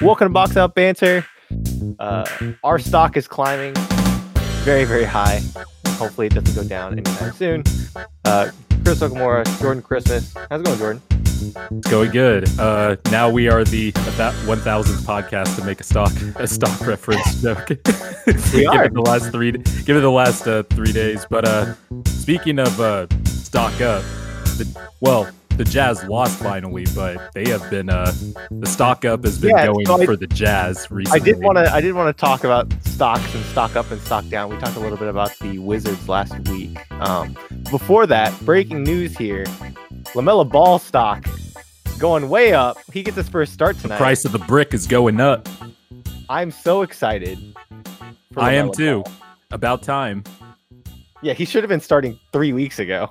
Welcome to Box Out Banter. Uh, our stock is climbing very, very high. Hopefully, it doesn't go down anytime soon. Uh, Chris Okamura, Jordan Christmas. How's it going, Jordan? It's going good. Uh, now we are the about one thousandth podcast to make a stock a stock reference joke. We are. give it the last three. Give it the last uh, three days. But uh, speaking of uh, stock up, the, well, the Jazz lost finally, but they have been uh, the stock up has been Yeah, going so I- for the Jazz recently. I did want to. I did want to talk about stocks and stock up and stock down. We talked a little bit about the Wizards last week. Um, before that, breaking news here: LaMelo Ball stock going way up. He gets his first start tonight. The price of the brick is going up. I'm so excited. I am too. Ball. About time. Yeah, he should have been starting three weeks ago.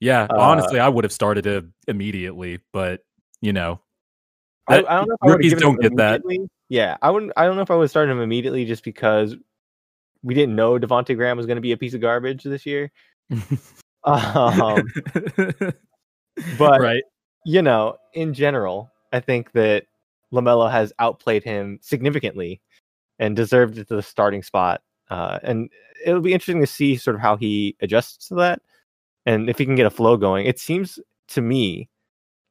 Yeah, Uh, honestly, I would have started it immediately, but you know, I, That- I don't know if I rookies don't get that. immediately. Yeah, I wouldn't. I don't know if I would start him immediately just because we didn't know Devonte Graham was going to be a piece of garbage this year. Um, but right. you know, in general, I think that Lamelo has outplayed him significantly and deserved the starting spot. Uh, and it'll be interesting to see sort of how he adjusts to that and if he can get a flow going. It seems to me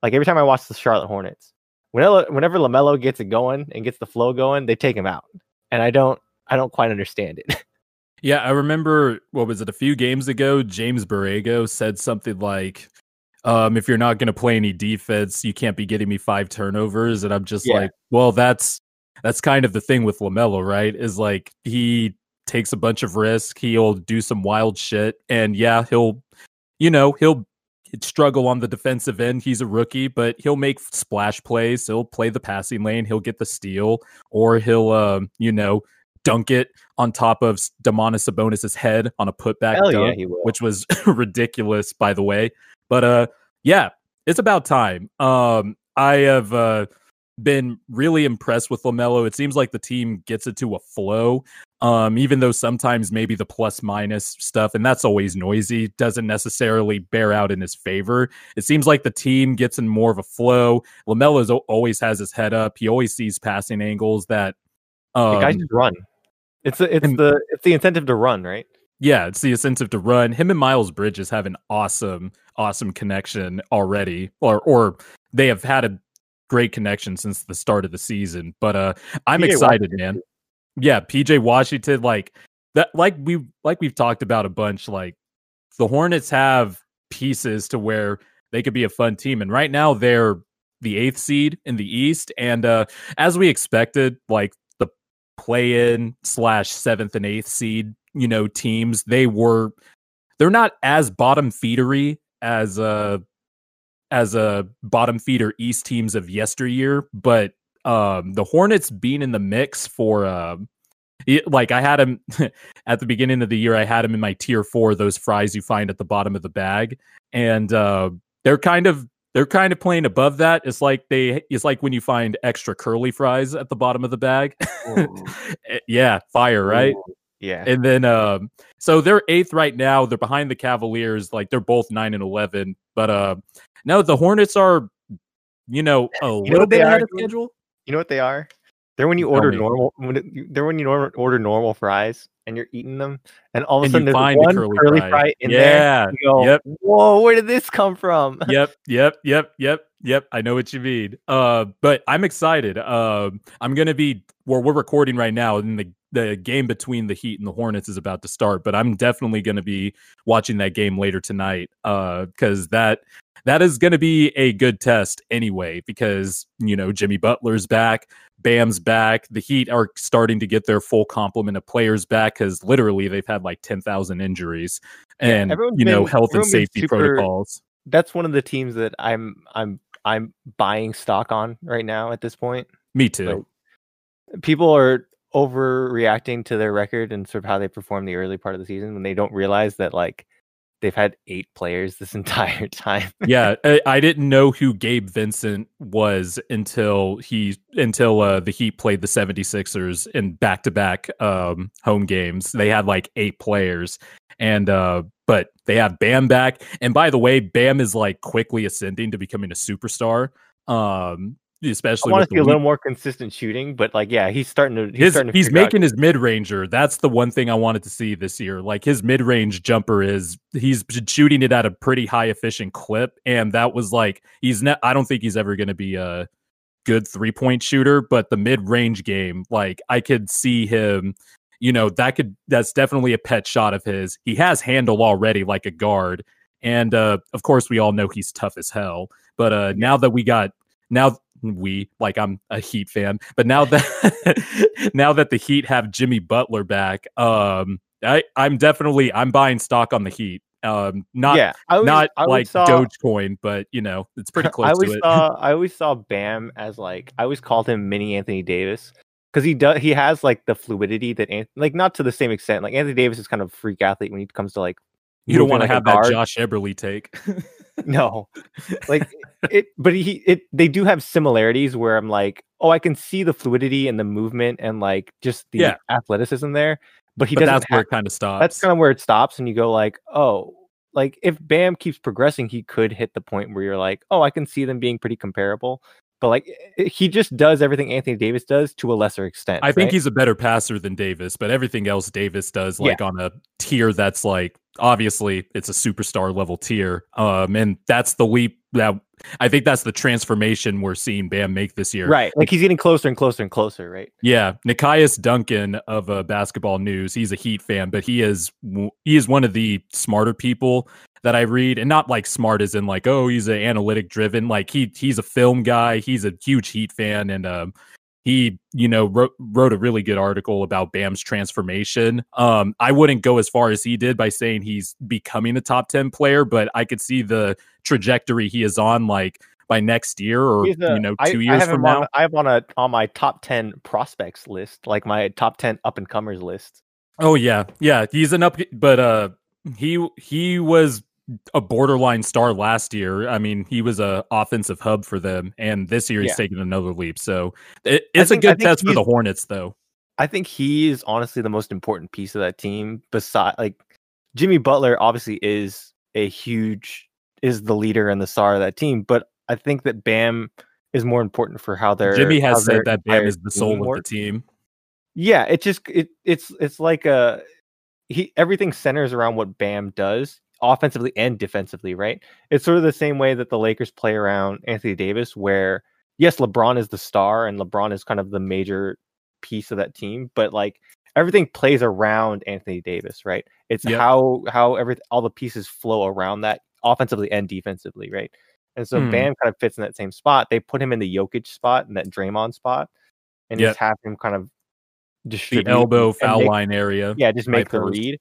like every time I watch the Charlotte Hornets, whenever whenever Lamelo gets it going and gets the flow going, they take him out, and I don't I don't quite understand it. Yeah, I remember what was it a few games ago? James Borrego said something like, um, "If you're not going to play any defense, you can't be getting me five turnovers." And I'm just Yeah. like, "Well, that's that's kind of the thing with Lamelo, right? Is like he takes a bunch of risk, he'll do some wild shit, and yeah, he'll, you know, he'll." struggle on the defensive end he's a rookie but he'll make splash plays he'll play the passing lane he'll get the steal or he'll um you know dunk it on top of Domantas Sabonis's head on a putback Hell dunk, yeah, he will. which was ridiculous, by the way. But uh, yeah, it's about time. Um, I have uh been really impressed with Lamelo. It seems like the team gets it to a flow. Um, even though sometimes maybe the plus minus stuff, and that's always noisy, doesn't necessarily bear out in his favor. It seems like the team gets in more of a flow. Lamelo's always has his head up. He always sees passing angles that um, the guys just run. It's the, it's and- the it's the incentive to run, right? yeah, it's the incentive to run. Him and Miles Bridges have an awesome, awesome connection already, or or they have had a great connection since the start of the season. But uh, I'm PJ excited, Washington, man. Yeah, PJ Washington, like that, like we like we've talked about a bunch. Like the Hornets have pieces to where they could be a fun team, and right now they're the eighth seed in the East, and uh, as we expected, like the play-in slash seventh and eighth seed, you know, teams they were they're not as bottom feedery as uh as a bottom feeder East teams of yesteryear, but um the Hornets being in the mix for um it- like I had him at the beginning of the year. I had him in my tier four, those fries you find at the bottom of the bag, and uh, they're kind of they're kind of playing above that. It's like they it's like when you find extra curly fries at the bottom of the bag. Eh, yeah, fire, right? Ooh, Yeah. And then um so they're eighth right now. They're behind the Cavaliers, like they're both nine and eleven. But uh no, the Hornets are, you know, a know little they bit are, ahead of schedule. You know what they are? They're when you Tell order me. normal. When they're when you order normal fries and you're eating them, and all of a sudden you there's find one curly curly, fry. fry in there. Yeah, and yep. Whoa, where did this come from? yep, yep, yep, yep, yep. I know what you mean. Uh, but I'm excited. Um, I'm gonna be where we're recording right now, and the the game between the Heat and the Hornets is about to start. But I'm definitely gonna be watching that game later tonight. Uh, because that that is gonna be a good test anyway. Because you know Jimmy Butler's back. Bam's back. The Heat are starting to get their full complement of players back because literally they've had like 10,000 injuries and, everyone's you know, been- health and safety super- protocols. That's one of the teams that I'm I'm I'm buying stock on right now at this point. Me too. Like, people are overreacting to their record and sort of how they perform the early part of the season when they don't realize that like they've had eight players this entire time. yeah, I, I didn't know who Gabe Vincent was until he until uh, the Heat played the 76ers in back-to-back um, home games. They had like eight players And uh, but they have Bam back, and by the way, Bam is like quickly ascending to becoming a superstar. Um, especially I want with to see a little more consistent shooting, but like, yeah, he's starting to. He's, his, starting to he's figure out- making his mid ranger. That's the one thing I wanted to see this year. Like his mid range jumper is he's shooting it at a pretty high efficient clip, and that was like he's not. I don't think he's ever going to be a good three point shooter, but the mid range game, like I could see him. You know that could that's definitely a pet shot of his. He has handle already, like a guard, and uh, of course we all know he's tough as hell. But uh, now that we got now we like I'm a Heat fan, but now that now that the Heat have Jimmy Butler back, um, I I'm definitely I'm buying stock on the Heat. Um, not yeah, always, not like saw, Dogecoin, but you know it's pretty close. I always to it. saw I always saw Bam as like I always called him mini Anthony Davis because he does he has like the fluidity that An- like not to the same extent like Anthony Davis is kind of freak athlete when he comes to like you don't want to like have that. Josh Eberly take. No like it but he it they do have similarities where I'm like oh I can see the fluidity and the movement and like just the Yeah. athleticism there but he but doesn't that's where it kind of stops. that's kind of where it stops and you go like oh like if bam keeps progressing he could hit the point where you're like oh i can see them being pretty comparable but like eh, he just does everything anthony davis does to a lesser extent I think he's a better passer than Davis, but everything else Davis does Yeah. like on a tier that's like obviously it's a superstar level tier. Um, and that's the leap that I think that's the transformation we're seeing Bam make this year. right like he's getting closer and closer and closer right Yeah, Nekias Duncan of uh, Basketball News. He's a Heat fan, but he is he is one of the smarter people that I read, and not like smart as in like oh he's an analytic driven. Like he he's a film guy. He's a huge Heat fan, and um, he you know wrote wrote a really good article about Bam's transformation. Um, I wouldn't go as far as he did by saying he's becoming a top ten player, but I could see the trajectory he is on. Like by next year, or a- you know two I years have from now. on, i have on a on my top 10 prospects list like my top 10 up and comers list Oh yeah, yeah. He's an up, but uh, he he was a borderline star last year. I mean, he was a offensive hub for them, and this year he's Yeah. taking another leap. So it, it's think- a good test for the Hornets, though. I think he is honestly the most important piece of that team. Beside, like Jimmy Butler, obviously is a huge is the leader and the star of that team. But I think that Bam is more important for how they're. Jimmy has said that Bam is the soul of the team. Yeah, it just it it's it's like a he everything centers around what Bam does offensively and defensively, right? It's sort of the same way that the Lakers play around Anthony Davis, where yes, LeBron is the star and LeBron is kind of the major piece of that team, but like everything plays around Anthony Davis, right? It's Yep. how how every all the pieces flow around that offensively and defensively, right? And so Hmm. Bam kind of fits in that same spot. They put him in the Jokic spot and that Draymond spot, and Yep. just have him kind of just The elbow foul make- line area. yeah, just make the read.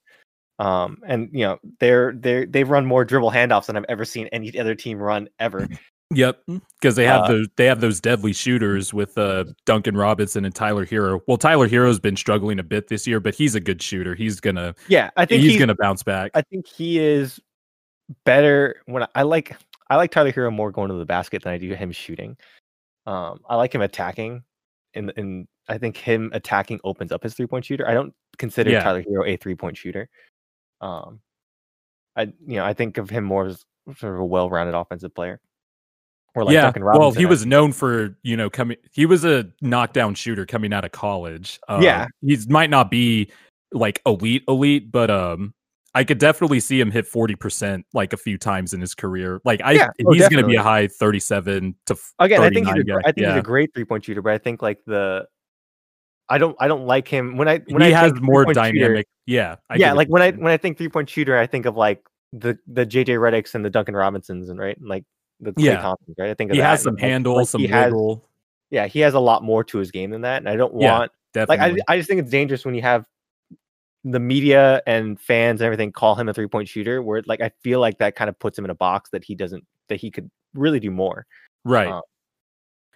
Um, and you know they're they they run more dribble handoffs than I've ever seen any other team run ever. Yep, because they have Uh, those they have those deadly shooters with uh, Duncan Robinson and Tyler Herro. Well, Tyler Herro's been struggling a bit this year, but he's a good shooter. He's gonna Yeah, I think he's, he's, gonna bounce back. I think he is better when I, I like I like Tyler Herro more going to the basket than I do him shooting. Um, I like him attacking, and and I think him attacking opens up his three point shooter. I don't consider Yeah. Tyler Herro a three point shooter. Um, I you know I think of him more as sort of a well rounded offensive player. Or like yeah, well, he was known for you know coming. He was a knockdown shooter coming out of college. Uh, Yeah. he might not be like elite, elite, but um, I could definitely see him hit forty percent like a few times in his career. Like I, Yeah, oh, he's going to be a high thirty-seven to again, I think he's a, 39 gr- guy, I think he's a great three point shooter, but I think like the I don't I don't like him when I when he I has more three-point shooter- dynamic. yeah, I yeah, like when I when I think three point shooter, I think of like the the JJ Redick's and the Duncan Robinsons and right and like the Yeah. Thompsons, right? I think of he has some handle, like, some he has, yeah, he has a lot more to his game than that, and I don't Yeah, want like I I just think it's dangerous when you have the media and fans and everything call him a three point shooter, where like I feel like that kind of puts him in a box that he doesn't that he could really do more. right. uh,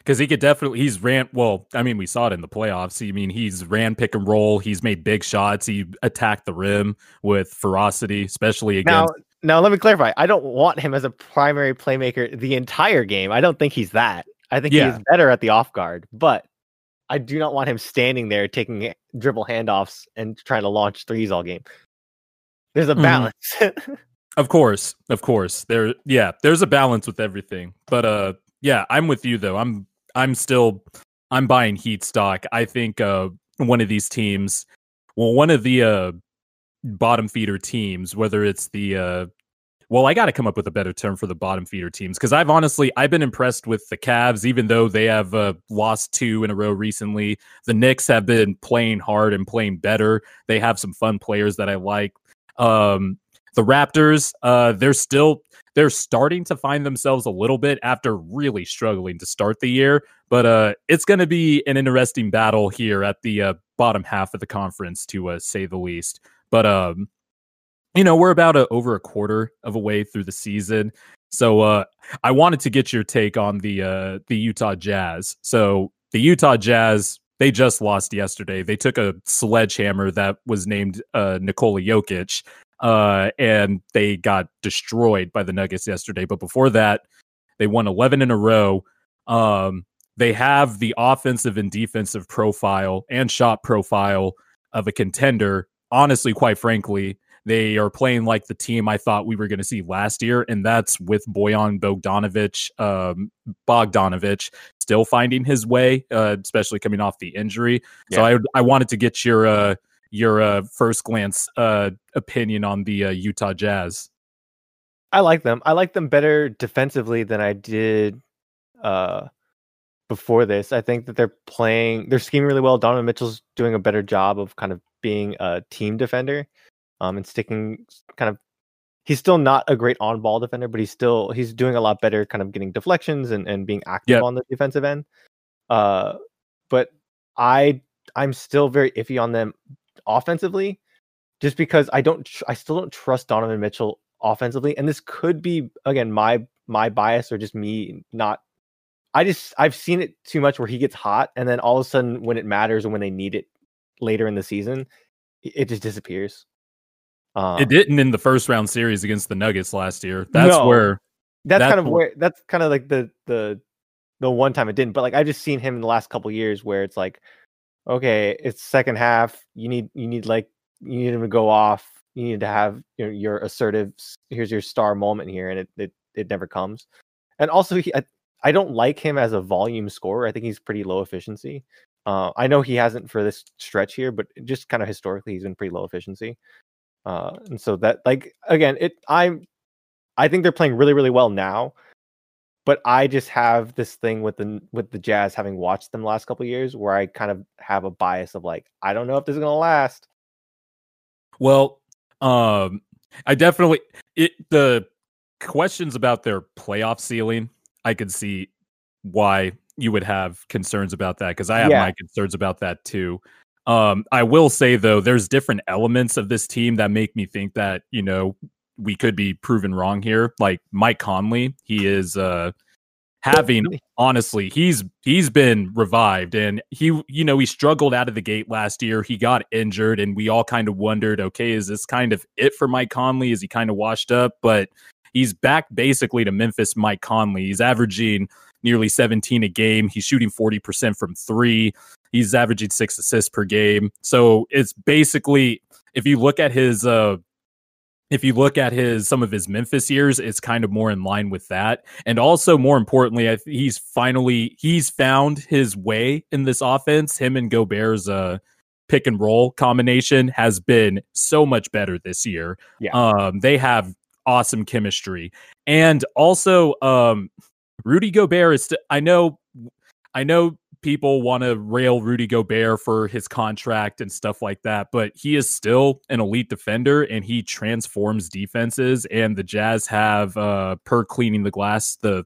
because he could definitely he's ran well i mean we saw it in the playoffs i mean he's ran pick and roll he's made big shots he attacked the rim with ferocity especially against now now let me clarify. I don't want him as a primary playmaker the entire game. I don't think he's that. I think Yeah. he's better at the off guard, but I do not want him standing there taking dribble handoffs and trying to launch threes all game. there's a Mhm. balance. Of course, of course. There yeah, there's a balance with everything. But uh yeah, I'm with you though. I'm I'm still I'm buying Heat stock. I think uh one of these teams well one of the uh bottom feeder teams, whether it's the uh well, I got to come up with a better term for the bottom feeder teams because I've honestly I've been impressed with the Cavs, even though they have uh, lost two in a row recently. The Knicks have been playing hard and playing better. They have some fun players that I like. Um, the Raptors, uh, they're still they're starting to find themselves a little bit after really struggling to start the year. But uh, it's going to be an interesting battle here at the uh, bottom half of the conference, to uh, say the least. But um, you know, we're about a, over a quarter of a way through the season. So uh, I wanted to get your take on the uh, the Utah Jazz. So the Utah Jazz, they just lost yesterday. They took a sledgehammer that was named uh, Nikola Jokic, uh, and they got destroyed by the Nuggets yesterday. But before that, they won 11 in a row. Um, they have the offensive and defensive profile and shot profile of a contender. Honestly, quite frankly, they are playing like the team I thought we were going to see last year, and that's with Bojan Bogdanovic, um, Bogdanovic still finding his way, uh, especially coming off the injury. So I I wanted to get your uh, your uh, first glance uh, opinion on the uh, Utah Jazz. I like them. I like them better defensively than I did uh, before this. I think that they're playing, they're scheming really well. Donovan Mitchell's doing a better job of kind of being a team defender um, and sticking kind of. He's still not a great on-ball defender, but he's still he's doing a lot better, kind of getting deflections and, and being active Yep. on the defensive end. Uh, but I I'm still very iffy on them offensively, just because I don't tr- I still don't trust Donovan Mitchell offensively, and this could be again my my bias or just me not. I just I've seen it too much where he gets hot, and then all of a sudden when it matters and when they need it later in the season, it, just disappears. Um, it didn't in the first round series against the Nuggets last year. That's No. where that's, that's kind of wh- where that's kind of like the the the one time it didn't but like I've just seen him in the last couple years where it's like okay it's second half you need you need like you need him to go off you need to have you know, your assertive here's your star moment here and it it, it never comes and also he I, I don't like him as a volume scorer i think he's pretty low efficiency uh, i know he hasn't for this stretch here but just kind of historically he's been pretty low efficiency uh, and so that like again it i'm I think they're playing really, really well now. But I just have this thing with the with the Jazz, having watched them the last couple of years, where I kind of have a bias of like, I don't know if this is gonna last. Well, um, I definitely it the questions about their playoff ceiling. I could see why you would have concerns about that because I have Yeah. my concerns about that too. Um, I will say though, there's different elements of this team that make me think that you know we could be proven wrong here. Like Mike Conley, he is uh having honestly he's he's been revived and he you know he struggled out of the gate last year. He got injured and we all kind of wondered okay is this kind of it for mike conley? Is he kind of washed up? But he's back basically to memphis mike conley. He's averaging nearly 17 a game. He's shooting 40% from three. He's averaging six assists per game. So it's basically if you look at his uh if you look at his some of his Memphis years, it's kind of more in line with that. And also, more importantly, I th- he's finally he's found his way in this offense. Him and Gobert's uh, pick and roll combination has been so much better this year. Yeah. Um, they have awesome chemistry, and also um, Rudy Gobert is. St- I know, I know people want to rail Rudy Gobert for his contract and stuff like that, but he is still an elite defender and he transforms defenses. And the Jazz have, uh, per cleaning the glass, the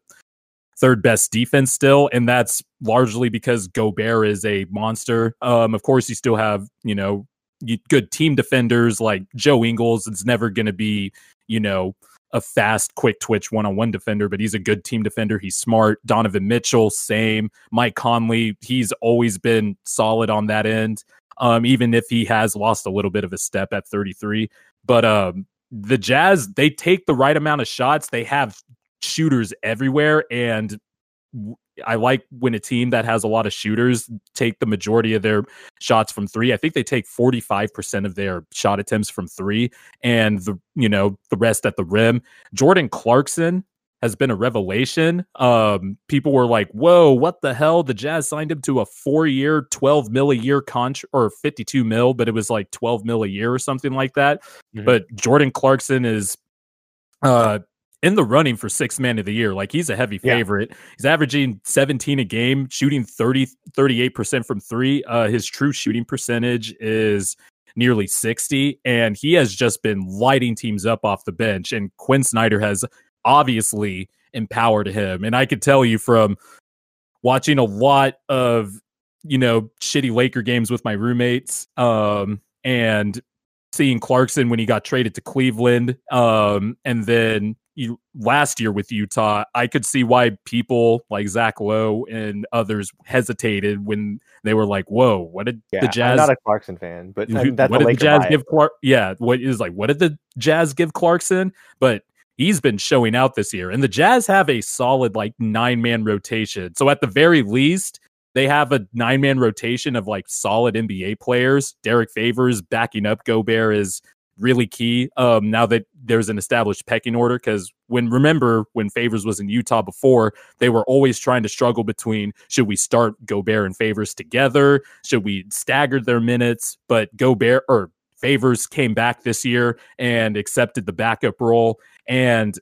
third best defense still, and that's largely because Gobert is a monster. Um, of course, you still have you know good team defenders like Joe Ingles. It's never going to be you know a fast, quick twitch one on one defender, but he's a good team defender. He's smart. Donovan Mitchell, same. Mike Conley, he's always been solid on that end, um, even if he has lost a little bit of a step at 33. But um, the Jazz, they take the right amount of shots. They have shooters everywhere, and I like when a team that has a lot of shooters take the majority of their shots from three. I think they take 45% of their shot attempts from three and the, you know, the rest at the rim. Jordan Clarkson has been a revelation. Um, people were like, "Whoa, what the hell?" The Jazz signed him to a four-year, twelve mil a year contract, or fifty-two mil, but it was like twelve mil a year or something like that. Mm-hmm. But Jordan Clarkson is uh, in the running for six man of the year. Like he's a heavy favorite. Yeah. He's averaging 17 a game, shooting 30, 38% from three. Uh, his true shooting percentage is nearly 60, and he has just been lighting teams up off the bench. And Quin Snyder has obviously empowered him. And I could tell you from watching a lot of, you know, shitty Laker games with my roommates um, and seeing Clarkson when he got traded to Cleveland. Um, and then last year with Utah, I could see why people like Zach Lowe and others hesitated when they were like, "Whoa, what did yeah, the Jazz?" I'm not a Clarkson fan, but what did the Jazz give Clark? Yeah, what is like? What did the Jazz give Clarkson? But he's been showing out this year. And the Jazz have a solid like nine man rotation. So at the very least, they have a nine man rotation of like solid NBA players. Derrick Favors backing up Gobert is really key. Um, now that there's an established pecking order, because when remember when Favors was in Utah before, they were always trying to struggle between should we start Gobert and Favors together? Should we stagger their minutes? But Gobert or Favors came back this year and accepted the backup role. And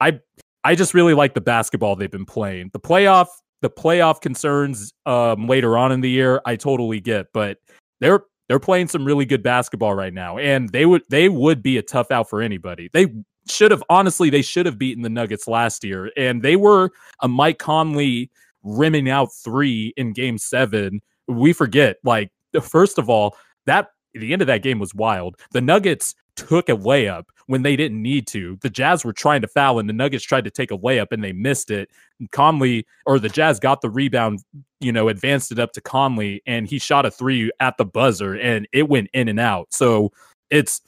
I I just really like the basketball they've been playing. The playoff the playoff concerns um, later on in the year, I totally get, but they're they're playing some really good basketball right now, and they would they would be a tough out for anybody. They should have honestly they should have beaten the Nuggets last year, and they were a Mike Conley rimming out three in Game Seven. We forget, like first of all, that the end of that game was wild. The Nuggets took a layup when they didn't need to. The Jazz were trying to foul, and the Nuggets tried to take a layup, and they missed it. And Conley or the Jazz got the rebound, you know, advanced it up to Conley, and he shot a three at the buzzer, and it went in and out. So it's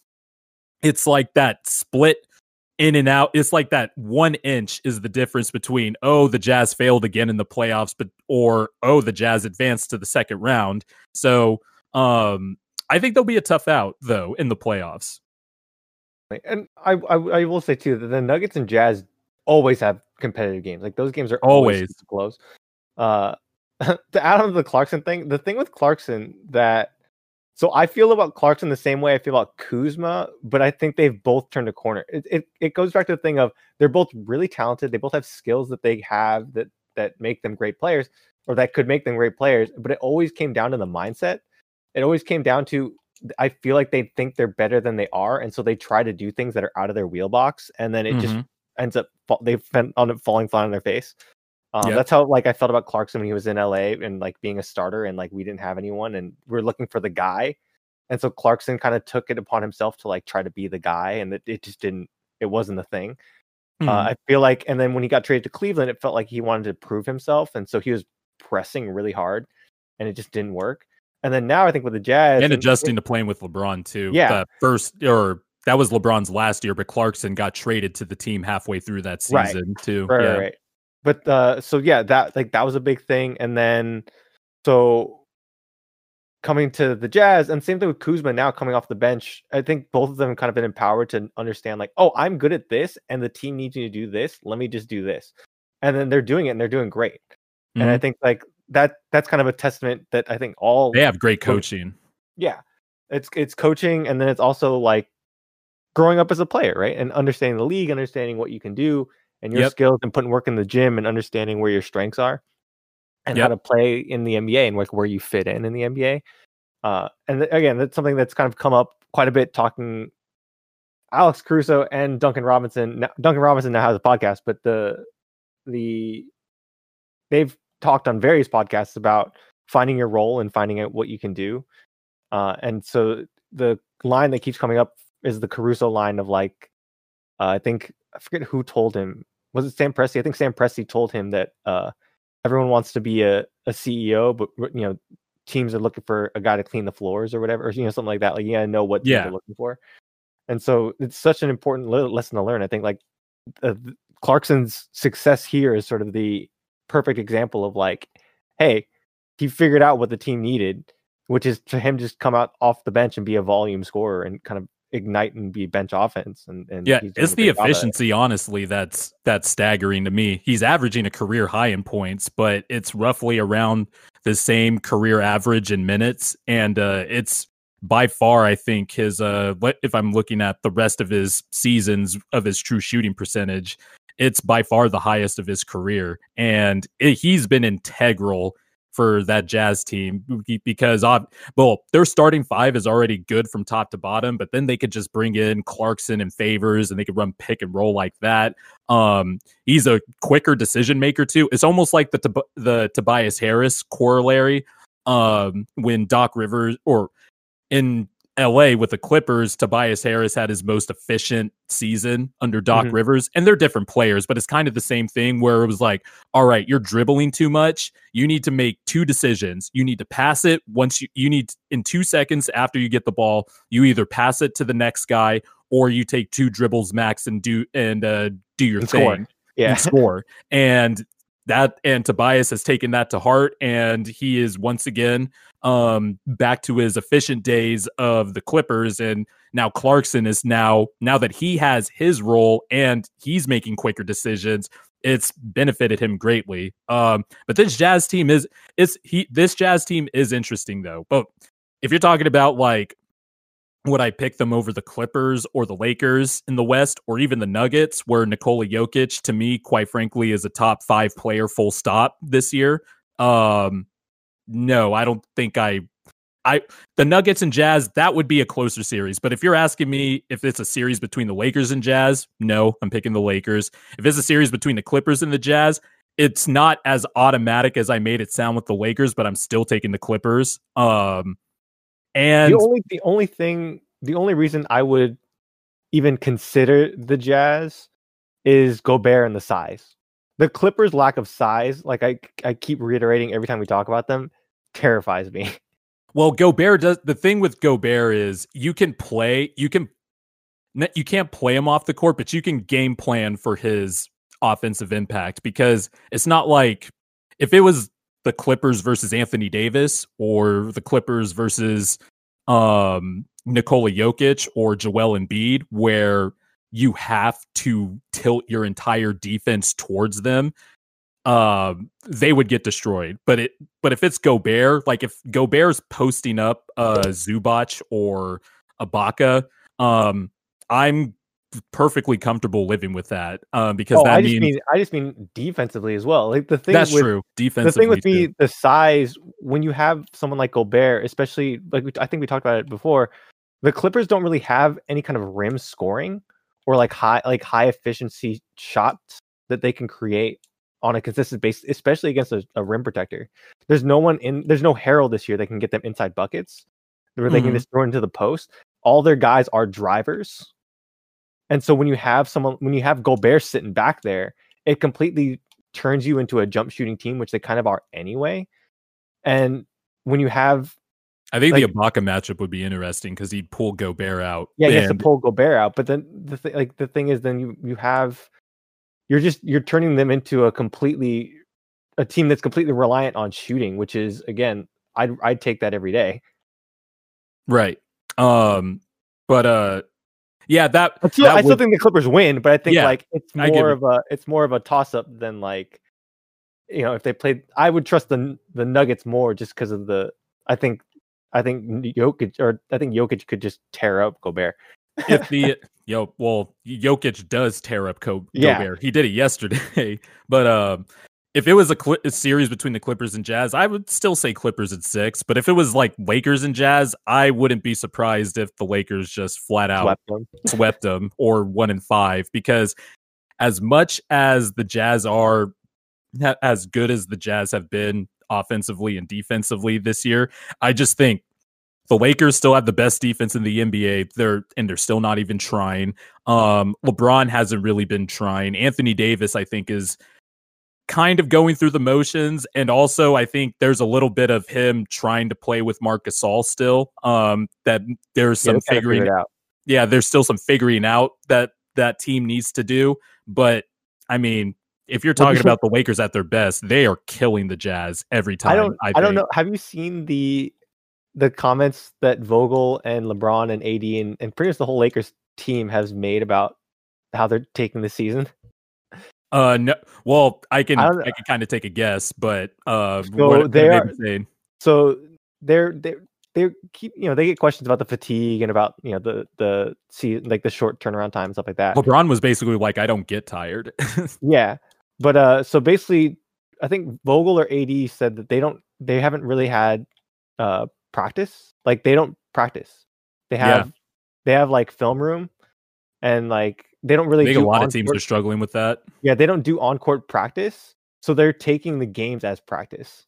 it's like that split in and out. It's like that one inch is the difference between oh the Jazz failed again in the playoffs, but or oh the Jazz advanced to the second round. So um I think they'll be a tough out though in the playoffs. And I, I, I will say too that the Nuggets and Jazz always have competitive games. Like those games are always, always. close. Uh, to add on to the Clarkson thing, the thing with Clarkson that so I feel about Clarkson the same way I feel about Kuzma, but I think they've both turned a corner. It, it it goes back to the thing of they're both really talented. They both have skills that they have that that make them great players, or that could make them great players. But it always came down to the mindset it always came down to I feel like they think they're better than they are, and so they try to do things that are out of their wheelbox, and then it mm-hmm. just ends up they on it falling flat on their face. Um, yep. That's how like I felt about Clarkson when he was in LA and like being a starter, and like we didn't have anyone, and we are looking for the guy, and so Clarkson kind of took it upon himself to like try to be the guy, and it, it just didn't. It wasn't the thing. Mm-hmm. Uh, I feel like, and then when he got traded to Cleveland, it felt like he wanted to prove himself, and so he was pressing really hard, and it just didn't work. And then now I think with the Jazz and adjusting to playing with LeBron too. Yeah, the first or that was LeBron's last year, but Clarkson got traded to the team halfway through that season right. too. Right, yeah. right. But uh, so yeah, that like that was a big thing. And then so coming to the Jazz, and same thing with Kuzma now coming off the bench. I think both of them kind of been empowered to understand like, oh, I'm good at this, and the team needs me to do this. Let me just do this, and then they're doing it, and they're doing great. Mm-hmm. And I mm-hmm. think like that that's kind of a testament that I think all they have great coaching. Yeah, it's it's coaching, and then it's also like growing up as a player, right? And understanding the league, understanding what you can do, and your yep. skills, and putting work in the gym, and understanding where your strengths are, and yep. how to play in the NBA, and like where you fit in in the NBA. Uh, and th- again, that's something that's kind of come up quite a bit talking. Alex Caruso and Duncan Robinson. Now, Duncan Robinson now has a podcast, but the the they've talked on various podcasts about finding your role and finding out what you can do. Uh, and so the line that keeps coming up is the Caruso line of like, uh, I think I forget who told him. Was it Sam Presti? I think Sam Presti told him that uh, everyone wants to be a, a CEO, but you know teams are looking for a guy to clean the floors or whatever, or you know something like that. Like you gotta know what yeah. they're looking for. And so it's such an important lesson to learn. I think like Clarkson's success here is sort of the perfect example of like, hey, he figured out what the team needed, which is to him just come out off the bench and be a volume scorer and kind of ignite and be bench offense. And, and yeah, he's it's the efficiency, honestly, that's that's staggering to me. He's averaging a career high in points, but it's roughly around the same career average in minutes, and uh, it's by far, I think his uh, what if I'm looking at the rest of his seasons of his true shooting percentage, it's by far the highest of his career, and it, he's been integral for that Jazz team because well, their starting five is already good from top to bottom, but then they could just bring in Clarkson and Favors and they could run pick and roll like that. Um, he's a quicker decision maker too. It's almost like the the Tobias Harris corollary um, when Doc Rivers or in LA with the Clippers, Tobias Harris had his most efficient season under Doc Mhm. Rivers, and they're different players, but it's kind of the same thing where it was like, all right, you're dribbling too much. You need to make two decisions. You need to pass it once you, you need in two seconds after you get the ball, you either pass it to the next guy or you take two dribbles max and do and uh, do your And thing score. Yeah. and score. And that and Tobias has taken that to heart, and he is once again um back to his efficient days of the Clippers and now Clarkson is now now that he has his role and he's making quicker decisions it's benefited him greatly. Um but this Jazz team is is he this Jazz team is interesting though. But if you're talking about like would I pick them over the Clippers or the Lakers in the West or even the Nuggets, where Nikola Jokic, to me, quite frankly, is a top five player full stop this year? Um, no, I don't think I. I the Nuggets and Jazz that would be a closer series, but if you're asking me if it's a series between the Lakers and Jazz, no, I'm picking the Lakers. If it's a series between the Clippers and the Jazz, it's not as automatic as I made it sound with the Lakers, but I'm still taking the Clippers. Um, and the only the only thing the only reason I would even consider the Jazz is Gobert and the size. The Clippers' lack of size, like I I keep reiterating every time we talk about them, terrifies me. Well, Gobert does the thing with Gobert is you can play, you can you can't play him off the court, but you can game plan for his offensive impact because it's not like if it was the Clippers versus Anthony Davis or the Clippers versus um Nikola Jokic or Joel Embiid where you have to tilt your entire defense towards them um they would get destroyed. But it but if it's Gobert like if Gobert's posting up uh Zubac or Ibaka um I'm perfectly comfortable living with that um because oh, that I just means mean I just mean defensively as well. Like the thing that's with true the thing with me, the size when you have someone like Gobert, especially like I think we talked about it before, the Clippers don't really have any kind of rim scoring or like high like high efficiency shots that they can create on a consistent basis, especially against a, a rim protector. There's no one in there's no Harrell this year that can get them inside buckets where they Mhm. can just throw into the post. All their guys are drivers. And so when you have someone when you have Gobert sitting back there, it completely turns you into a jump shooting team, which they kind of are anyway. And when you have I think like- the Ibaka matchup would be interesting because he'd pull Gobert out yeah, he has to pull Gobert out, but then the th- like the thing is, then you you have you're just you're turning them into a completely a team that's completely reliant on shooting, which is again, I'd I'd take that every day. right um but uh yeah that, I still, that I still would- think the Clippers win, but I think Yeah, like it's more of a it's more of a toss up than like you know if they played. I would trust the the Nuggets more just because of the. I think I think Jokic or I think Jokic could just tear up Gobert. if the yo well Jokic does tear up Co- Yeah. Gobert. He did it yesterday, but um, if it was a, Cli- a series between the Clippers and Jazz, I would still say Clippers at six. But if it was like Lakers and Jazz, I wouldn't be surprised if the Lakers just flat out Swept them. swept them or one in five because as much as the Jazz are ha- as good as the Jazz have been offensively and defensively this year, I just think the Lakers still have the best defense in the NBA. They're and they're still not even trying. Um, LeBron hasn't really been trying. Anthony Davis, I think, is kind of going through the motions, and also I think there's a little bit of him trying to play with Marc Gasol still. Um, that there's some kinda figuring out. yeah, there's still some figuring out that that team needs to do. But I mean, if you're talking about the Lakers at their best, they are killing the Jazz every time. I don't. I, think. don't know. Have you seen the the comments that Vogel and LeBron and AD and, and pretty much the whole Lakers team has made about how they're taking the season? Uh, no. Well, I can I I, can kind of take a guess, but uh, So what, they are- saying? So they're they they keep you know they get questions about the fatigue and about you know the the see like the short turnaround time stuff like that. LeBron was basically like, "I don't get tired." Yeah, but uh, so basically, I think Vogel or AD said that they don't, they haven't really had uh practice. Like they don't practice. They Yeah. have, they have like film room, and like they don't really. I think a do lot of teams are struggling with that. Yeah, they don't do on court practice, so they're taking the games as practice.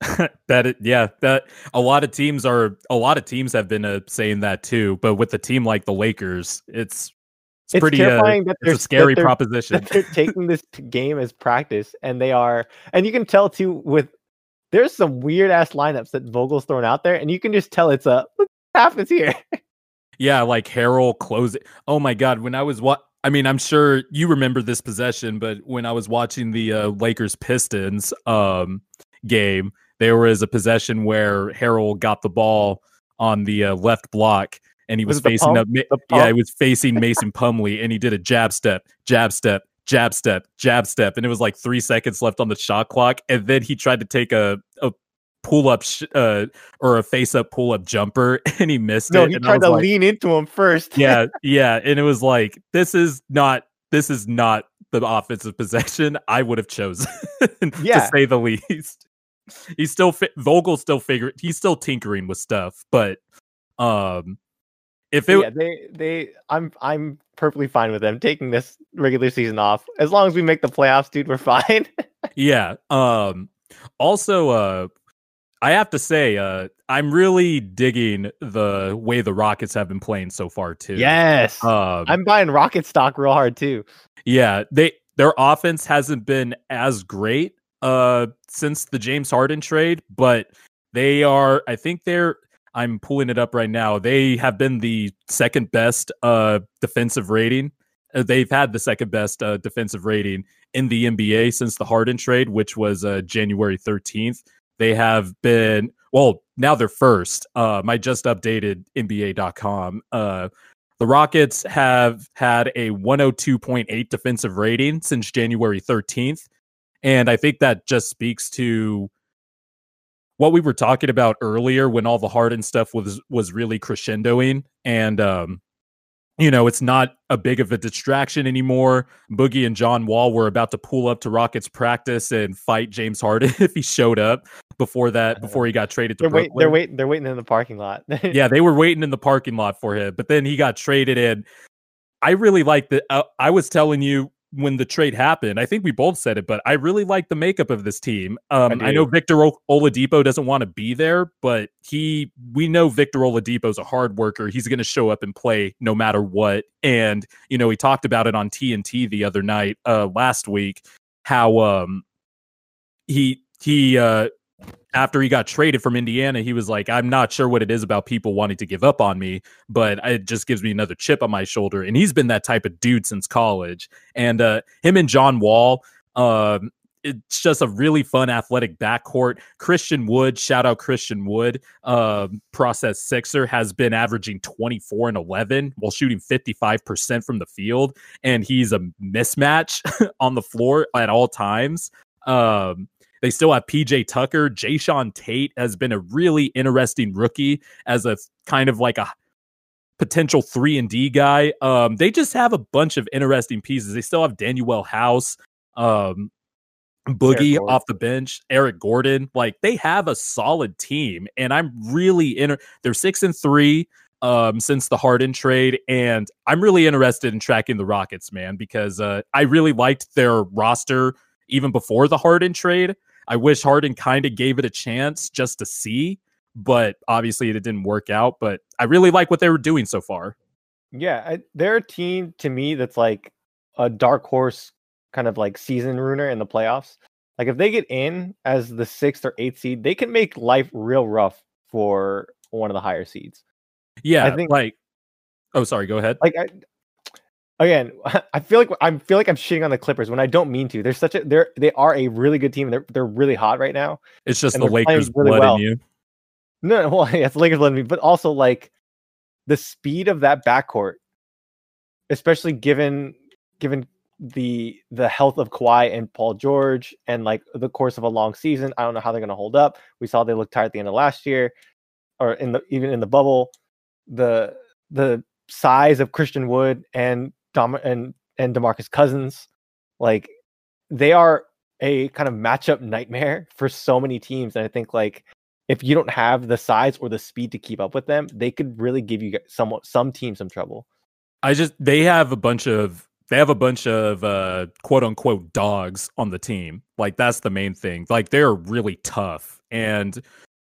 that yeah, that a lot of teams are a lot of teams have been uh, saying that too. But with a team like the Lakers, it's it's, It's pretty uh, that it's a scary that they're, proposition. that they're taking this game as practice, and they are, and you can tell too with. There's some weird ass lineups that Vogel's throwing out there, and you can just tell it's a what happens here. Yeah, like Harrell close it. Oh my god, when I was what I mean, I'm sure you remember this possession, but when I was watching the uh, Lakers Pistons um game, there was a possession where Harrell got the ball on the uh, left block and he was, Was facing up yeah, he was facing Mason Plumlee and he did a jab step, jab step, jab step, jab step and it was like 3 seconds left on the shot clock and then he tried to take a pull up sh- uh or a face up pull up jumper and he missed No, it he and I tried to like, lean into him first. yeah, yeah, and it was like this is not this is not the offensive possession I would have chosen Yeah. to say the least. He's still fi- Vogel still figure he's still tinkering with stuff, but um if it yeah, they they I'm I'm perfectly fine with them taking this regular season off as long as we make the playoffs, dude. We're fine. yeah, um also uh I have to say uh I'm really digging the way the Rockets have been playing so far too. yes, Um I'm buying Rocket stock real hard too. Yeah, they their offense hasn't been as great uh since the James Harden trade, but they are I think they're I'm pulling it up right now. They have been the second best uh defensive rating. Uh, they've had the second best uh, defensive rating in the NBA since the Harden trade, which was uh, January 13th. They have been well, now they're first. Um, I just updated NBA.com. Uh, the Rockets have had a 102.8 defensive rating since January 13th. And I think that just speaks to what we were talking about earlier when all the Harden stuff was was really crescendoing. And um, you know, it's not a big of a distraction anymore. Boogie and John Wall were about to pull up to Rockets practice and fight James Harden if he showed up before that, before he got traded to They're wait, Brooklyn they're waiting. They're waiting in the parking lot. yeah, they were waiting in the parking lot for him, but then he got traded in. I really like that. Uh, I was telling you when the trade happened. I think we both said it, but I really like the makeup of this team. Um, I, do. know Victor o- Oladipo doesn't want to be there, but he. We know Victor Oladipo's a hard worker. He's going to show up and play no matter what. And you know, he talked about it on TNT the other night, uh, last week, how um he he uh after he got traded from Indiana, he was like, I'm not sure what it is about people wanting to give up on me, but it just gives me another chip on my shoulder. And he's been that type of dude since college. And uh, him and John Wall, um, it's just a really fun athletic backcourt. Christian Wood, shout out Christian Wood, um, process sixer, has been averaging 24 and 11 while shooting 55% from the field. And he's a mismatch on the floor at all times. Um, they still have PJ Tucker. Jay Tate has been a really interesting rookie as a kind of like a potential three and D guy. Um, they just have a bunch of interesting pieces. They still have Danuel House, um, Boogie off the bench, Eric Gordon. Like they have a solid team, and I'm really inter. They're six and three um since the Harden trade and I'm really interested in tracking the Rockets man because uh I really liked their roster even before the Harden trade. I wish Harden kind of gave it a chance just to see, but obviously it didn't work out. But I really like what they were doing so far. Yeah, I, they're a team to me that's like a dark horse kind of like season ruiner in the playoffs. Like if they get in as the sixth or eighth seed, they can make life real rough for one of the higher seeds. Yeah, I think- like oh sorry, go ahead. Like I, again, I feel like I feel like I'm shitting on the Clippers when I don't mean to. They're such a they're they are a really good team. They're they're really hot right now. It's just the Lakers really blood well. in you. No, well, yeah, it's Lakers blood in me, but also like the speed of that backcourt, especially given given the the health of Kawhi and Paul George and like the course of a long season. I don't know how they're going to hold up. We saw they looked tired at the end of last year, or in the even in the bubble. The the size of Christian Wood and Dom and and Demarcus Cousins, like they are a kind of matchup nightmare for so many teams. And I think like if you don't have the size or the speed to keep up with them, they could really give you some some team some trouble. I just they have a bunch of they have a bunch of uh quote unquote dogs on the team. Like that's the main thing. Like they're really tough. And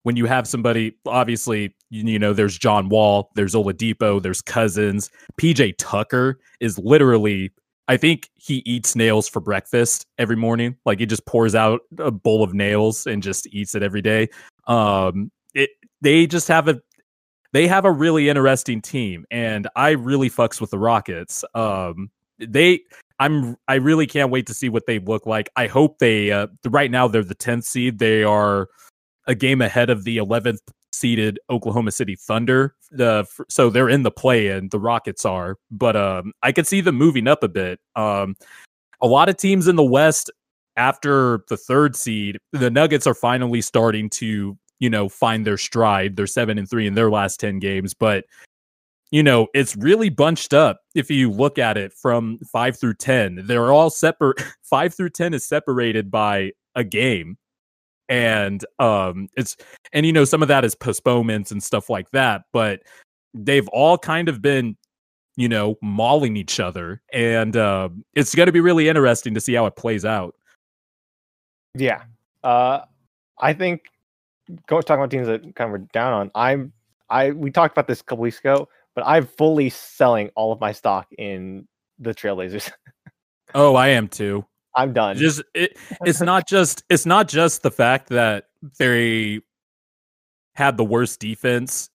when you have somebody, obviously, you, know, there's John Wall, there's Oladipo, there's Cousins. PJ Tucker is literally, I think he eats nails for breakfast every morning. Like he just pours out a bowl of nails and just eats it every day. Um, it, they just have a, they have a really interesting team, and I really fucks with the Rockets. Um, they, I'm, I really can't wait to see what they look like. I hope they, uh, right now they're the 10th seed. They are a game ahead of the 11th seeded Oklahoma City Thunder. The so they're in the play and the Rockets are, but um, I could see them moving up a bit. Um, a lot of teams in the West after the third seed, the Nuggets are finally starting to you know find their stride. They're seven and three in their last ten games, but you know it's really bunched up if you look at it from five through ten. They're all separate. Five through ten is separated by a game and um it's and you know some of that is postponements and stuff like that but they've all kind of been you know mauling each other and uh, it's going to be really interesting to see how it plays out. Yeah. Uh i think talking about teams that kind of were down on i'm i we talked about this a couple weeks ago but i'm fully selling all of my stock in the trailblazers. Oh i am too I'm done. Just it, it's not just it's not just the fact that they had the worst defense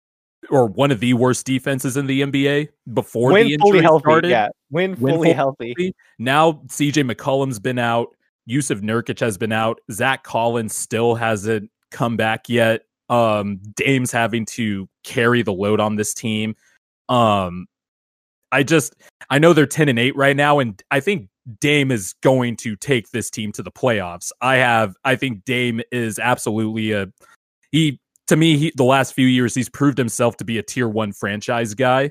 or one of the worst defenses in the NBA before when the injury healthy, started. Yeah, when fully, fully healthy. healthy. Now CJ McCollum's been out. Jusuf Nurkic has been out. Zach Collins still hasn't come back yet. Um, Dame's having to carry the load on this team. Um, I just I know they're 10 and 8 right now and I think Dame is going to take this team to the playoffs. I have I think Dame is absolutely a he to me he, the last few years he's proved himself to be a tier 1 franchise guy.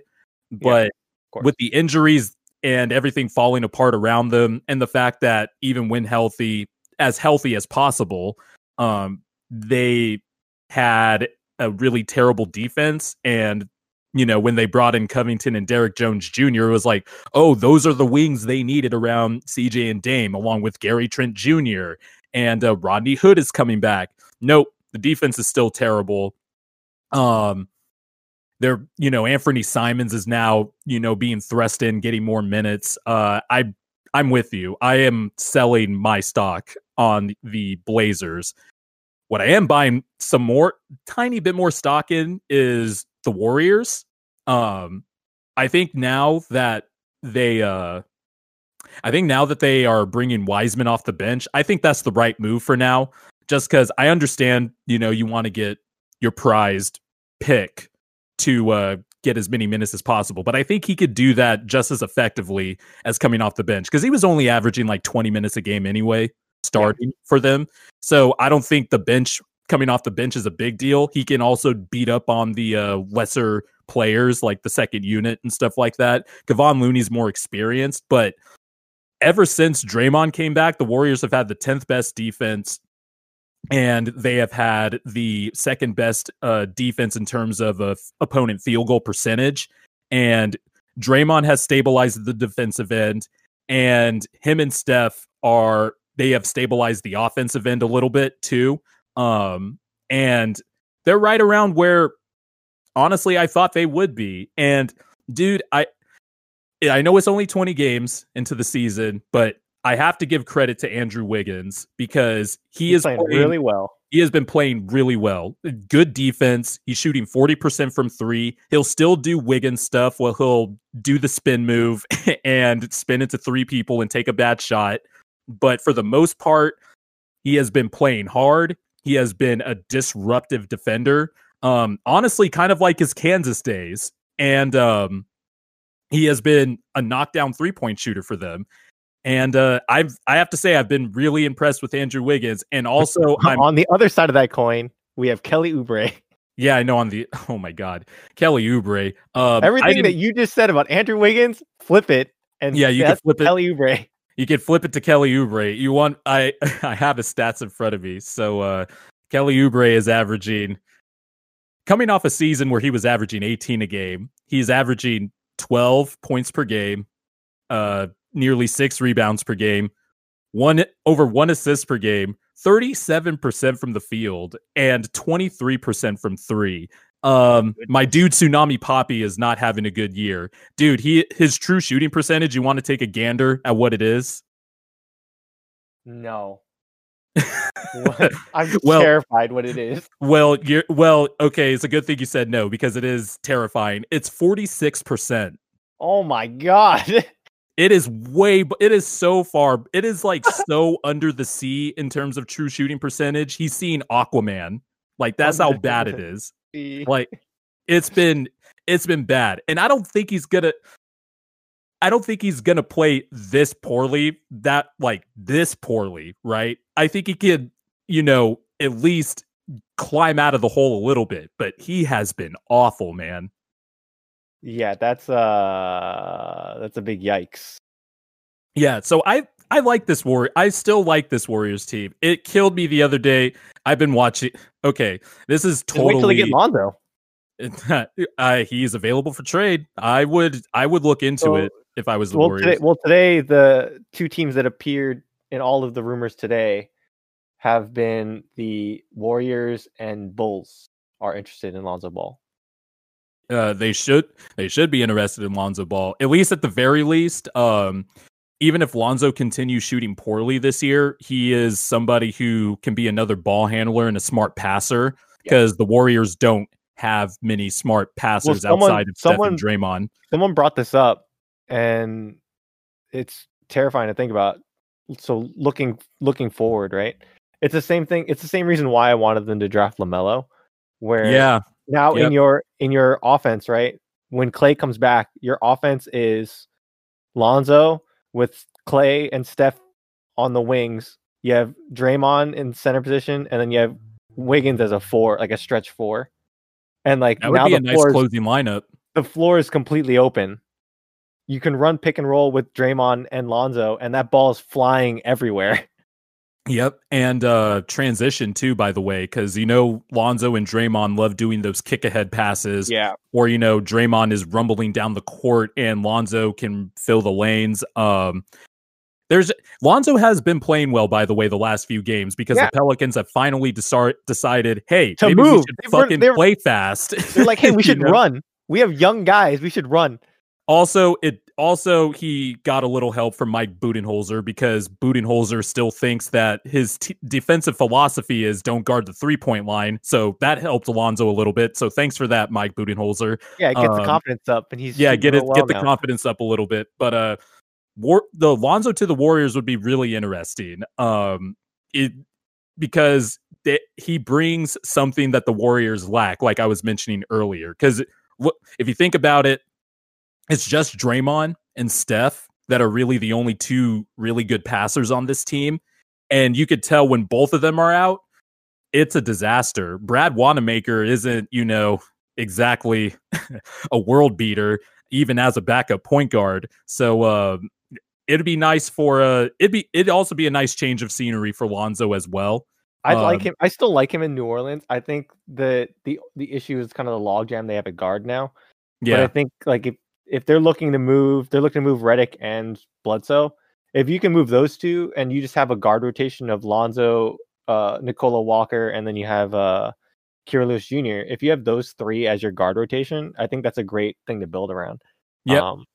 But yeah, with the injuries and everything falling apart around them and the fact that even when healthy as healthy as possible um they had a really terrible defense and you know, when they brought in Covington and Derrick Jones Jr., it was like, oh, those are the wings they needed around CJ and Dame, along with Gary Trent Jr. and uh, Rodney Hood is coming back. Nope, the defense is still terrible. Um, they're, you know, Anfernee Simons is now, you know, being thrust in, getting more minutes. Uh, I, I'm with you. I am selling my stock on the Blazers. What I am buying some more, tiny bit more stock in is the Warriors. Um, I think now that they, uh, I think now that they are bringing Wiseman off the bench, I think that's the right move for now. Just because I understand, you know, you want to get your prized pick to uh, get as many minutes as possible, but I think he could do that just as effectively as coming off the bench because he was only averaging like 20 minutes a game anyway, starting yeah. for them. So I don't think the bench coming off the bench is a big deal. He can also beat up on the uh, lesser players like the second unit and stuff like that. Kevon Looney's more experienced, but ever since Draymond came back, the Warriors have had the 10th best defense and they have had the second best uh, defense in terms of uh, opponent field goal percentage. And Draymond has stabilized the defensive end, and him and Steph are they have stabilized the offensive end a little bit too. Um, and they're right around where honestly I thought they would be. And dude, I I know it's only 20 games into the season, but I have to give credit to Andrew Wiggins because he He's is playing, playing really well. he has been playing really well. Good defense. He's shooting 40% from three. He'll still do Wiggins stuff where he'll do the spin move and spin into three people and take a bad shot. But for the most part, he has been playing hard. He has been a disruptive defender. Um, honestly, kind of like his Kansas days. And um, he has been a knockdown three point shooter for them. And uh, I've I have to say I've been really impressed with Andrew Wiggins, and also I'm on the other side of that coin, we have Kelly Oubre. Yeah, I know. On the oh my god, Kelly Oubre. Um, Everything that you just said about Andrew Wiggins, flip it, and yeah, you can flip it. Kelly Oubre. You can flip it to Kelly Oubre. You want I I have his stats in front of me. So uh, Kelly Oubre is averaging coming off a season where he was averaging 18 a game. He's averaging 12 points per game, uh, nearly six rebounds per game, one over one assist per game, 37% from the field, and 23% from three. Um, my dude Tsunami Papi is not having a good year. Dude, he his true shooting percentage, you want to take a gander at what it is? No. I'm well, terrified what it is. Well, you're well, okay, it's a good thing you said no because it is terrifying. It's 46%. Oh my god. It is way it is so far. It is like so under the sea in terms of true shooting percentage. He's seen Aquaman. Like that's how bad it is. Like it's been it's been bad. And I don't think he's gonna I don't think he's gonna play this poorly, that like this poorly, right? I think he could, you know, at least climb out of the hole a little bit, but he has been awful, man. Yeah, that's uh that's a big yikes. Yeah, so I I like this war. I still like this Warriors team. It killed me the other day. I've been watching. Okay, this is totally. Wait till they get Lonzo. uh, he's available for trade. I would I would look into so, it if I was the well, Warriors. Today, well, today the two teams that appeared in all of the rumors today have been the Warriors and Bulls are interested in Lonzo Ball. Uh, they should they should be interested in Lonzo Ball at least at the very least. Um, even if Lonzo continues shooting poorly this year, he is somebody who can be another ball handler and a smart passer because yeah. the Warriors don't have many smart passers well, someone, outside of someone, Steph and Draymond. Someone brought this up, and it's terrifying to think about. So looking looking forward, right? It's the same thing. It's the same reason why I wanted them to draft LaMelo. Where yeah, now yep. in your in your offense, right? When Clay comes back, your offense is Lonzo with Clay and Steph on the wings. You have Draymond in center position, and then you have Wiggins as a four, like a stretch four. And like that would now be a nice closing lineup. The floor is completely open. You can run pick and roll with Draymond and Lonzo, and that ball is flying everywhere. Yep, and uh transition too, by the way, because you know Lonzo and Draymond love doing those kick ahead passes. Yeah, or you know Draymond is rumbling down the court and Lonzo can fill the lanes. Um, there's Lonzo has been playing well, by the way, the last few games because yeah. the Pelicans have finally de- decided, hey, to maybe move. we should they fucking were, play fast. They're like, hey, we should know? run. We have young guys. We should run. Also, it also he got a little help from Mike Budenholzer because Budenholzer still thinks that his t- defensive philosophy is don't guard the three point line. So that helped Alonzo a little bit. So thanks for that, Mike Budenholzer. Yeah, get um, the confidence up, and he's yeah, get it, well get the now. confidence up a little bit. But uh, war the Alonzo to the Warriors would be really interesting. Um, it because they, he brings something that the Warriors lack, like I was mentioning earlier. Because if you think about it, it's just Draymond and Steph that are really the only two really good passers on this team. And you could tell when both of them are out, it's a disaster. Brad Wanamaker isn't, you know, exactly a world beater, even as a backup point guard. So uh, it'd be nice for uh it'd be it'd also be a nice change of scenery for Lonzo as well. I um, like him. I still like him in New Orleans. I think the the the issue is kind of the logjam they have a guard now. Yeah, but I think like if if they're looking to move, they're looking to move Redick and Bledsoe. If you can move those two, and you just have a guard rotation of Lonzo, uh, Nickeil Walker, and then you have uh, Kira Lewis Jr. If you have those three as your guard rotation, I think that's a great thing to build around. Yeah. Um,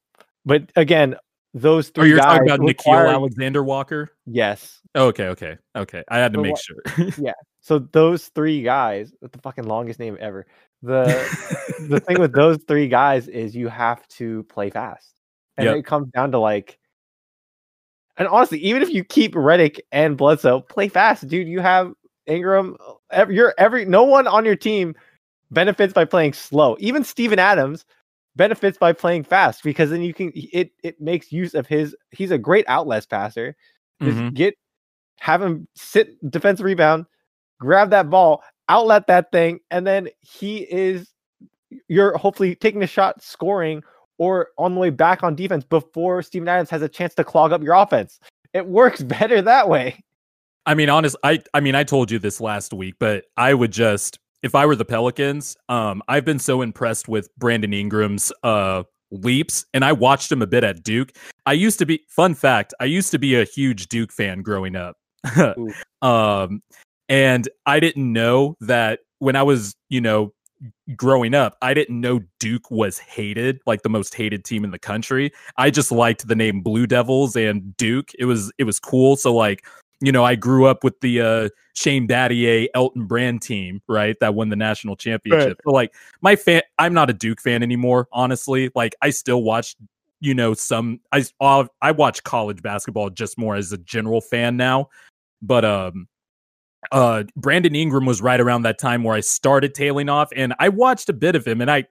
but again, those Or three you're talking about Nickeil Alexander Walker? Yes. Okay, okay, okay. I had to So make what- sure. Yeah. So those three guys, with the fucking longest name ever. The the thing with those three guys is you have to play fast. And Yep. it comes down to like and honestly, even if you keep Redick and Bledsoe, play fast, dude. You have Ingram. ev- You're every no one on your team benefits by playing slow. Even Steven Adams benefits by playing fast because then you can it it makes use of his he's a great outlets passer. Just Mhm. get have him sit defensive rebound, grab that ball, outlet that thing, and then he is you're hopefully taking a shot, scoring, or on the way back on defense before Steven Adams has a chance to clog up your offense. It works better that way. I mean, honest, I I mean, I told you this last week, but I would just if I were the Pelicans, um, I've been so impressed with Brandon Ingram's uh leaps, and I watched him a bit at Duke. I used to be fun fact, I used to be a huge Duke fan growing up. um and I didn't know that when I was, you know, growing up, I didn't know Duke was hated, like the most hated team in the country. I just liked the name Blue Devils and Duke. It was it was cool. So like, you know, I grew up with the uh Shane Battier Elton Brand team, right? That won the national championship. So like my fan I'm not a Duke fan anymore, honestly. Like I still watch you know some I I watch college basketball just more as a general fan now. But um uh Brandon Ingram was right around that time where I started tailing off and I watched a bit of him and I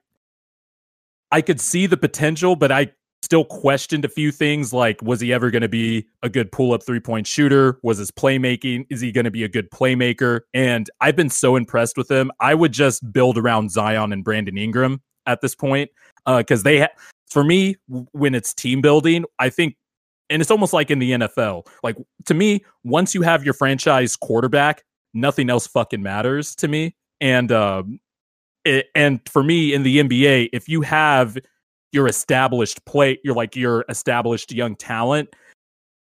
I could see the potential but I still questioned a few things like was he ever going to be a good pull-up three-point shooter was his playmaking is he going to be a good playmaker and I've been so impressed with him I would just build around Zion and Brandon Ingram at this point uh cuz they ha- for me when it's team building I think and it's almost like in the NFL. Like to me, once you have your franchise quarterback, nothing else fucking matters to me. And um, it, and for me in the NBA, if you have your established play, you're like your established young talent,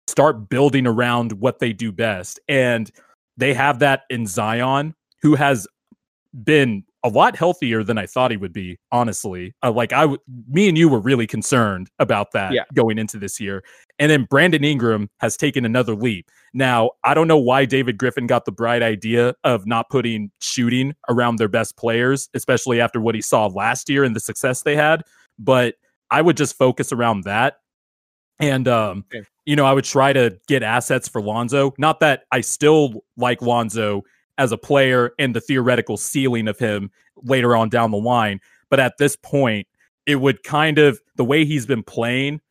start building around what they do best. And they have that in Zion, who has been a lot healthier than I thought he would be. Honestly, uh, like I, w- me and you were really concerned about that Yeah. going into this year. And then Brandon Ingram has taken another leap. Now, I don't know why David Griffin got the bright idea of not putting shooting around their best players, especially after what he saw last year and the success they had. But I would just focus around that. And, um, Okay. you know, I would try to get assets for Lonzo. Not that I still like Lonzo as a player and the theoretical ceiling of him later on down the line. But at this point, it would kind of, the way he's been playing,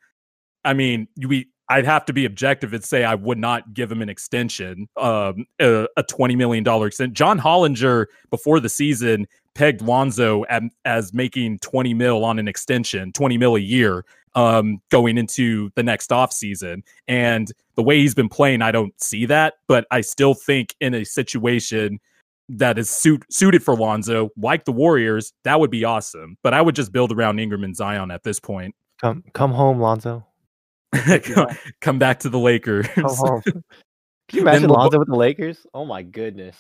I mean, we I'd have to be objective and say I would not give him an extension, um, a, a twenty million dollar extension. John Hollinger before the season pegged Lonzo at, as making twenty mil on an extension, twenty mil a year, um, going into the next offseason. And the way he's been playing, I don't see that, but I still think in a situation that is suit, suited for Lonzo, like the Warriors, that would be awesome. But I would just build around Ingram and Zion at this point. Come come home, Lonzo. come, come back to the Lakers. Come home. Can you imagine Lonzo with the Lakers? Oh my goodness.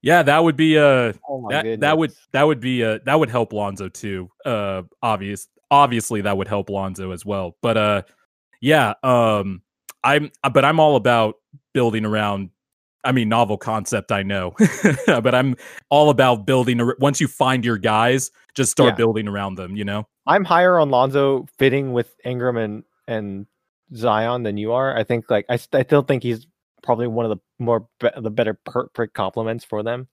yeah, that would be uh Oh that, that would that would be a that would help Lonzo too. Uh obvious obviously that would help Lonzo as well. But uh yeah, um I'm but I'm all about building around I mean novel concept I know. but I'm all about building once you find your guys, just start Yeah. building around them, you know. I'm higher on Lonzo fitting with Ingram and and Zion than you are. I think like I, st- I still think he's probably one of the more be- the better perfect complements for them.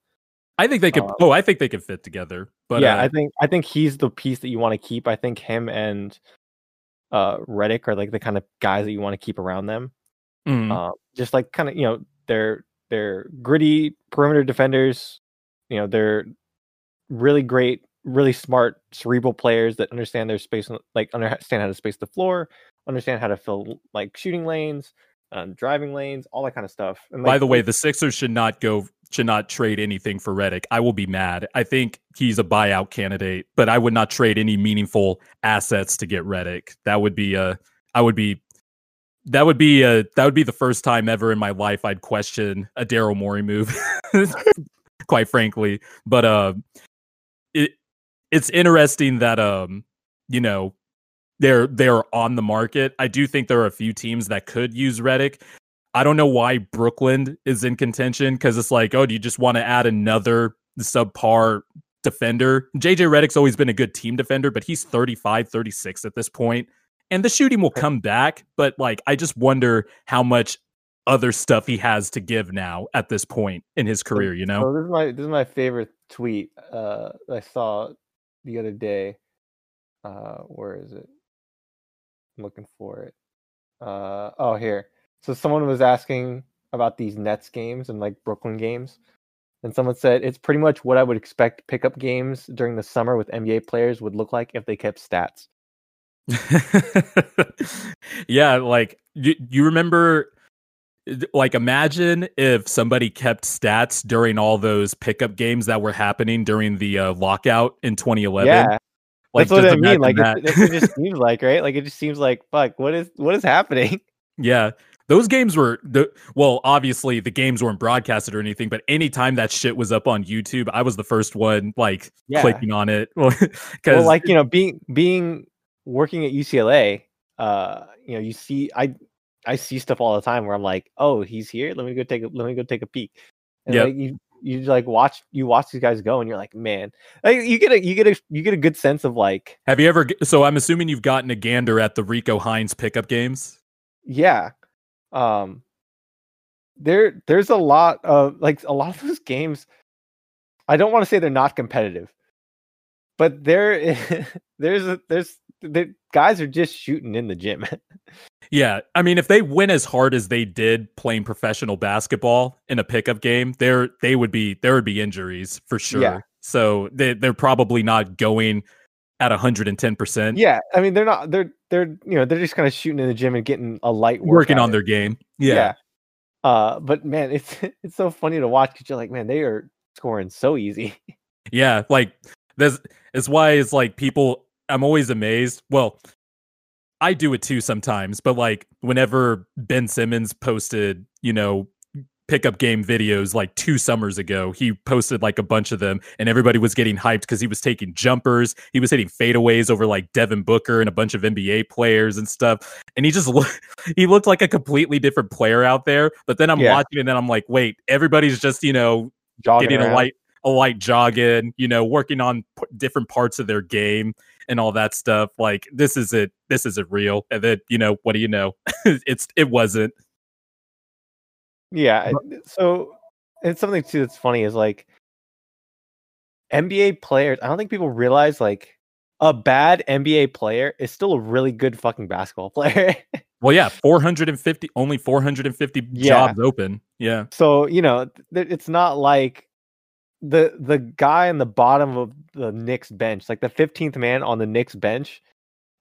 I think they could Uh, oh, I think they could fit together. But yeah, uh, I think I think he's the piece that you want to keep. I think him and uh Redick are like the kind of guys that you want to keep around them. mm, Uh, just like kind of you know they're they're gritty perimeter defenders. You know they're really great, really smart, cerebral players that understand their space, like understand how to space the floor, understand how to fill like shooting lanes, um, driving lanes, all that kind of stuff. And By the way, the Sixers should not go should not trade anything for Redick. I will be mad. I think he's a buyout candidate, but I would not trade any meaningful assets to get Redick. That would be a I would be that would be a that would be the first time ever in my life I'd question a Daryl Morey move. quite frankly. But uh it it's interesting that um you know they're they're on the market. I do think there are a few teams that could use Redick. I don't know why Brooklyn is in contention because it's like, oh, do you just want to add another subpar defender? JJ Redick's always been a good team defender, but he's 35, 36 at this point. And the shooting will come back, but like I just wonder how much other stuff he has to give now at this point in his career, you know? So this is my this is my favorite tweet uh I saw the other day. Uh where is it? I'm looking for it. Uh oh here. So someone was asking about these Nets games and like Brooklyn games. And someone said it's pretty much what I would expect pickup games during the summer with NBA players would look like if they kept stats. yeah, like you, you remember like imagine if somebody kept stats during all those pickup games that were happening during the uh, lockout in 2011 yeah. Like, that's what i mean like it, it, just seems like right? Like it just seems like fuck what is what is happening? Yeah those games were the well obviously the games weren't broadcasted or anything but anytime that shit was up on youtube i was the first one like yeah. clicking on it because well, like you know being being working at ucla uh you know you see i I see stuff all the time where I'm like, oh, he's here. Let me go take a let me go take a peek. And like, you you like watch you watch these guys go and you're like, man, like, you get a you get a you get a good sense of like. Have you ever? So I'm assuming you've gotten a gander at the Rico Hines pickup games. Yeah, um, there there's a lot of like a lot of those games. I don't want to say they're not competitive, but there there's a, there's the guys are just shooting in the gym. yeah, I mean, if they win as hard as they did playing professional basketball in a pickup game, there they would be there would be injuries for sure. Yeah. So they they're probably not going at 110%. Yeah, I mean they're not they're they're you know they're just kind of shooting in the gym and getting a light working on their game. Yeah. yeah. Uh but man, it's it's so funny to watch cuz you're like, man, they are scoring so easy. yeah, like that's is why it's like people I'm always amazed. Well, I do it too sometimes, but like whenever Ben Simmons posted, you know, pickup game videos like two summers ago, he posted like a bunch of them and everybody was getting hyped because he was taking jumpers. He was hitting fadeaways over like Devin Booker and a bunch of NBA players and stuff. And he just looked, he looked like a completely different player out there. But then I'm yeah. watching and then I'm like, wait, everybody's just, you know, Jogging getting around. a light, a light jog in, you know, working on p- different parts of their game and all that stuff. Like this is it. This isn't real. And then you know what do you know? it's it wasn't. Yeah. So it's something too that's funny is like NBA players. I don't think people realize like a bad NBA player is still a really good fucking basketball player. well, yeah, 450 only 450 yeah. jobs open. Yeah. So, you know, it's not like the the guy on the bottom of the Knicks bench, like the 15th man on the Knicks bench,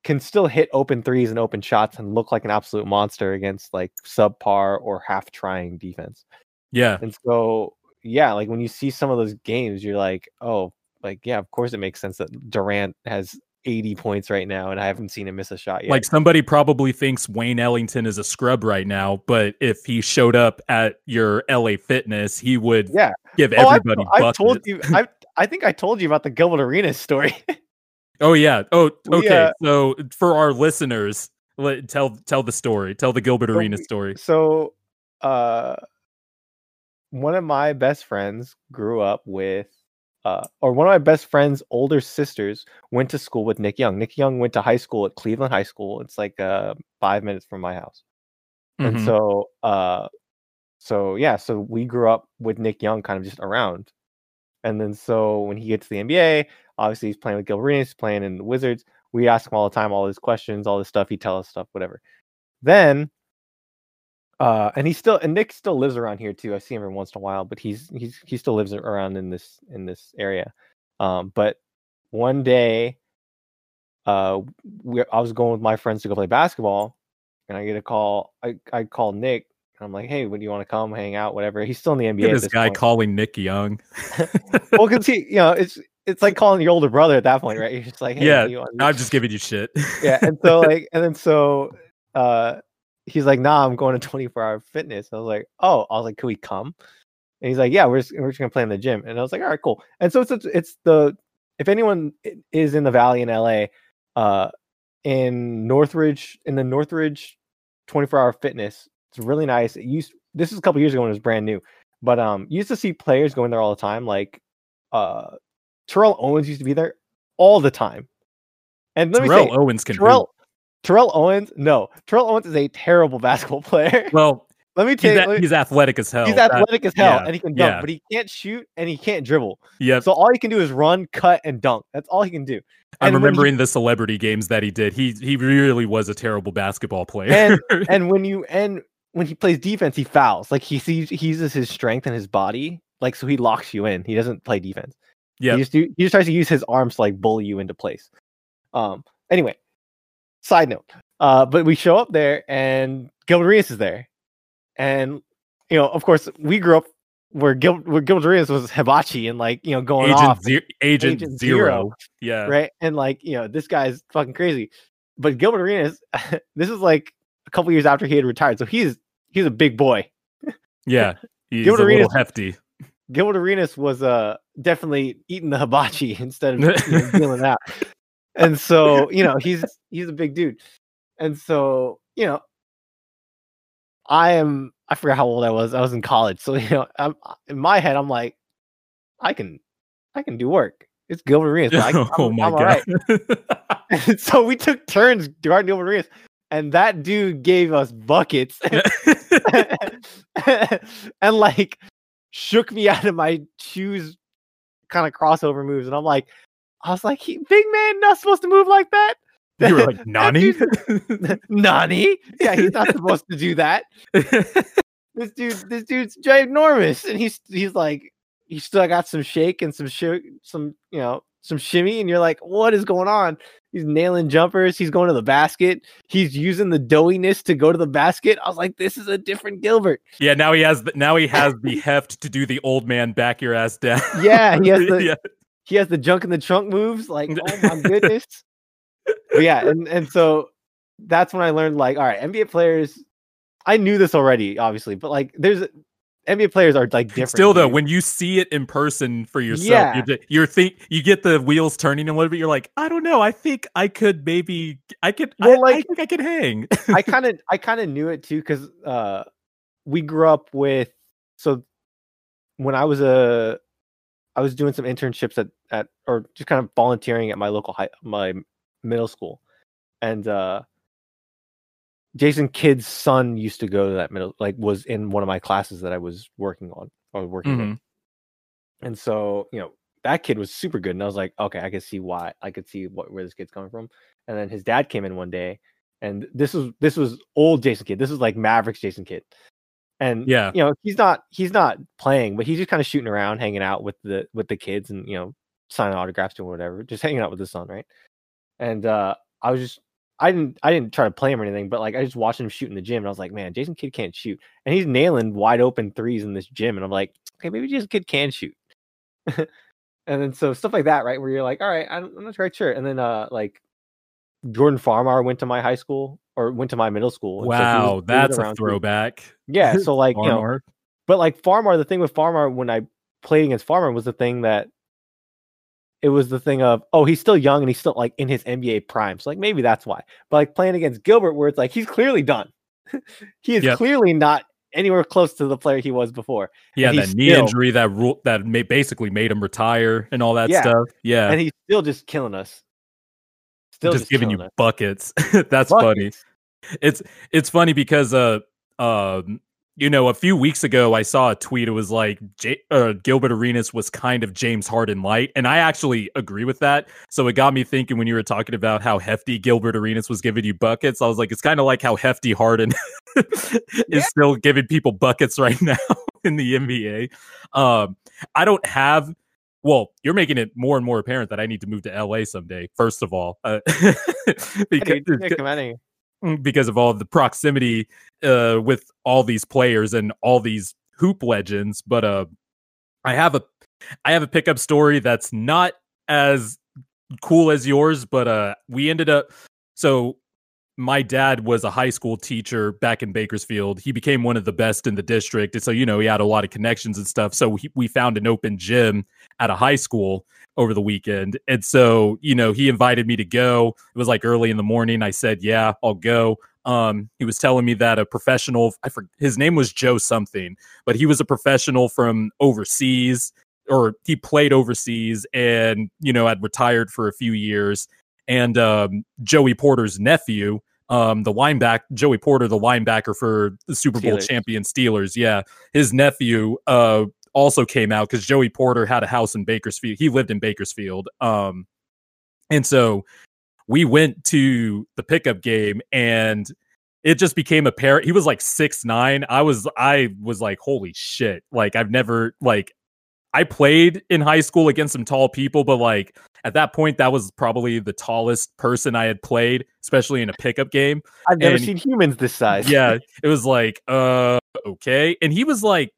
can still hit open threes and open shots and look like an absolute monster against like subpar or half trying defense. Yeah. And so yeah, like when you see some of those games, you're like, oh, like yeah, of course it makes sense that Durant has 80 points right now, and I haven't seen him miss a shot yet. Like somebody probably thinks Wayne Ellington is a scrub right now, but if he showed up at your LA Fitness, he would yeah. give oh, everybody. I, I told you, I, I think I told you about the Gilbert Arenas story. oh yeah. Oh okay. Yeah. So for our listeners, let, tell tell the story. Tell the Gilbert so, Arenas story. So, uh, one of my best friends grew up with uh, or one of my best friend's older sisters went to school with Nick Young. Nick Young went to high school at Cleveland High School. It's like uh, five minutes from my house. Mm-hmm. And so, uh, so yeah, so we grew up with Nick Young kind of just around. And then so when he gets to the NBA, obviously he's playing with Gil Arenas, he's playing in the Wizards. We ask him all the time, all his questions, all this stuff. He tells us stuff, whatever. Then uh, and he still and Nick still lives around here too. I see him every once in a while, but he's he's he still lives around in this in this area. Um, but one day, uh, we, I was going with my friends to go play basketball, and I get a call. I I call Nick. And I'm like, hey, would you want to come hang out? Whatever. He's still in the NBA. this, this guy point. calling Nick Young. well, because he, you know, it's it's like calling your older brother at that point, right? You're just like, hey, yeah, I'm just giving you shit. yeah, and so like, and then so, uh, he's like, nah, I'm going to 24 hour fitness. I was like, oh, I was like, can we come? And he's like, yeah, we're just, we're just gonna play in the gym. And I was like, all right, cool. And so it's it's the if anyone is in the valley in LA, uh, in Northridge in the Northridge 24 hour fitness. It's really nice. It used this is a couple years ago when it was brand new, but um, you used to see players going there all the time. Like uh, Terrell Owens used to be there all the time. And let Terrell me say, Owens can Terrell Terrell Owens, no, Terrell Owens is a terrible basketball player. Well, let me tell you, he's athletic as hell. he's athletic as hell yeah, and he can dunk, yeah. but he can't shoot and he can't dribble. Yeah. So all he can do is run, cut, and dunk. That's all he can do. I'm and he- remembering the celebrity games that he did. He he really was a terrible basketball player. And and when you and when he plays defense, he fouls. Like he sees he uses his strength and his body, like so he locks you in. He doesn't play defense. Yep. He just he just tries to use his arms to like bully you into place. Um. Anyway, side note. Uh, but we show up there and Gilbert Arenas is there, and you know, of course, we grew up where Gil where Gilbert Arenas was hibachi and like you know going Agent, off, Ze- Agent, Agent Zero. Zero. Yeah. right? And like you know, this guy's fucking crazy. But Gilbert Arenas, this is like a couple years after he had retired, so he's he's a big boy. Yeah. He's Gilbert a little hefty. Gilbert Arenas was uh definitely eating the hibachi instead of you know, dealing that. And so, you know, he's he's a big dude. And so, you know, I am I forgot how old I was. I was in college. So, you know, I'm in my head I'm like I can I can do work. It's Gilbert Arenas. but I, can- oh my I'm god. right. So we took turns guarding Gilbert Arenas and that dude gave us buckets and like shook me out of my shoes kind of crossover moves and i'm like i was like he, big man not supposed to move like that? You were like, Nani? nani? Yeah he's not supposed to do that. This dude this dude's ginormous and he's he's like he still got some shake and some sh- some you know some shimmy and you're like what is going on he's nailing jumpers he's going to the basket he's using the doughiness to go to the basket i was like this is a different gilbert yeah, now he has the, now he has the heft to do the old man back your ass down. yeah he has the yeah. he has the junk in the trunk moves like oh my goodness but yeah and and so that's when i learned like all right nba players i knew this already obviously but like there's nba players are like different Still though, dude. when you see it in person for yourself, Yeah. you're, you're think you get the wheels turning a little bit. You're like, I don't know. I think I could maybe I could. I, Well, I like- think I could hang. I kind of I kind of knew it too because uh, we grew up with so when I was a I was doing some internships at at or just kind of volunteering at my local high my middle school, and uh, Jason Kidd's son used to go to that middle like was in one of my classes that I was working on or working Mhm. and so you know that kid was super good, and I was like, okay, I could see why I could see what where this kid's coming from, and then his dad came in one day and this was this was old Jason Kidd. This was like Mavericks Jason Kidd, and Yeah. you know he's not he's not playing, but he's just kind of shooting around, hanging out with the with the kids, and you know signing autographs to whatever, just hanging out with his son, right? And uh I was just I didn't I didn't try to play him or anything, but like I just watched him shoot in the gym, and I was like, man, Jason Kidd can't shoot, and he's nailing wide open threes in this gym, and I'm like, okay, maybe Jason Kidd can shoot. and then so stuff like that, right? Where you're like, all right, I'm, I'm not quite sure. And then uh like Jordan Farmar went to my high school or went to my middle school. and so was- Wow, that's a throwback. Yeah, so like you know, but like Farmar, the thing with Farmar when I played against Farmar was the thing that it was the thing of oh he's still young and he's still like in his NBA prime, so like maybe that's why. But like playing against Gilbert, where it's like he's clearly done, he is Yep. clearly not anywhere close to the player he was before, Yeah, that he's knee injury that ru- that ma- basically made him retire and all that Yeah. stuff. Yeah, and he's still just killing us. Still just, giving you us. buckets. That's funny. It's it's funny because uh um you know a few weeks ago I saw a tweet. It was like J- uh, Gilbert Arenas was kind of James Harden light, and I actually agree with that. So it got me thinking when you were talking about how hefty Gilbert Arenas was giving you buckets. I was like, it's kind of like how hefty Harden is Yeah. still giving people buckets right now in the NBA. Um, I don't have. Well, you're making it more and more apparent that I need to move to LA someday. First of all, uh, Hey, because dude, because of all the proximity uh, with all these players and all these hoop legends. But uh, I have a I have a pickup story that's not as cool as yours, but uh, we ended up so my dad was a high school teacher back in Bakersfield. He became one of the best in the district. And so, you know, he had a lot of connections and stuff. So he, we found an open gym at a high school over the weekend. And so, you know, he invited me to go. It was like early in the morning. I said, yeah, I'll go. Um, he was telling me that a professional, I forget, his name was Joe something, but he was a professional from overseas or he played overseas and, you know, had retired for a few years and um, Joey Porter's nephew, um, the linebacker, Joey Porter, the linebacker for the Super Bowl Steelers. champion Steelers. Yeah, his nephew uh, also came out because Joey Porter had a house in Bakersfield. He lived in Bakersfield, um, and so we went to the pickup game and it just became apparent he was like six nine i was i was like holy shit like i've never like i played in high school against some tall people but like at that point, that was probably the tallest person I had played, especially in a pickup game. I've never and, seen humans this size. yeah, it was like, uh, okay. And he was like,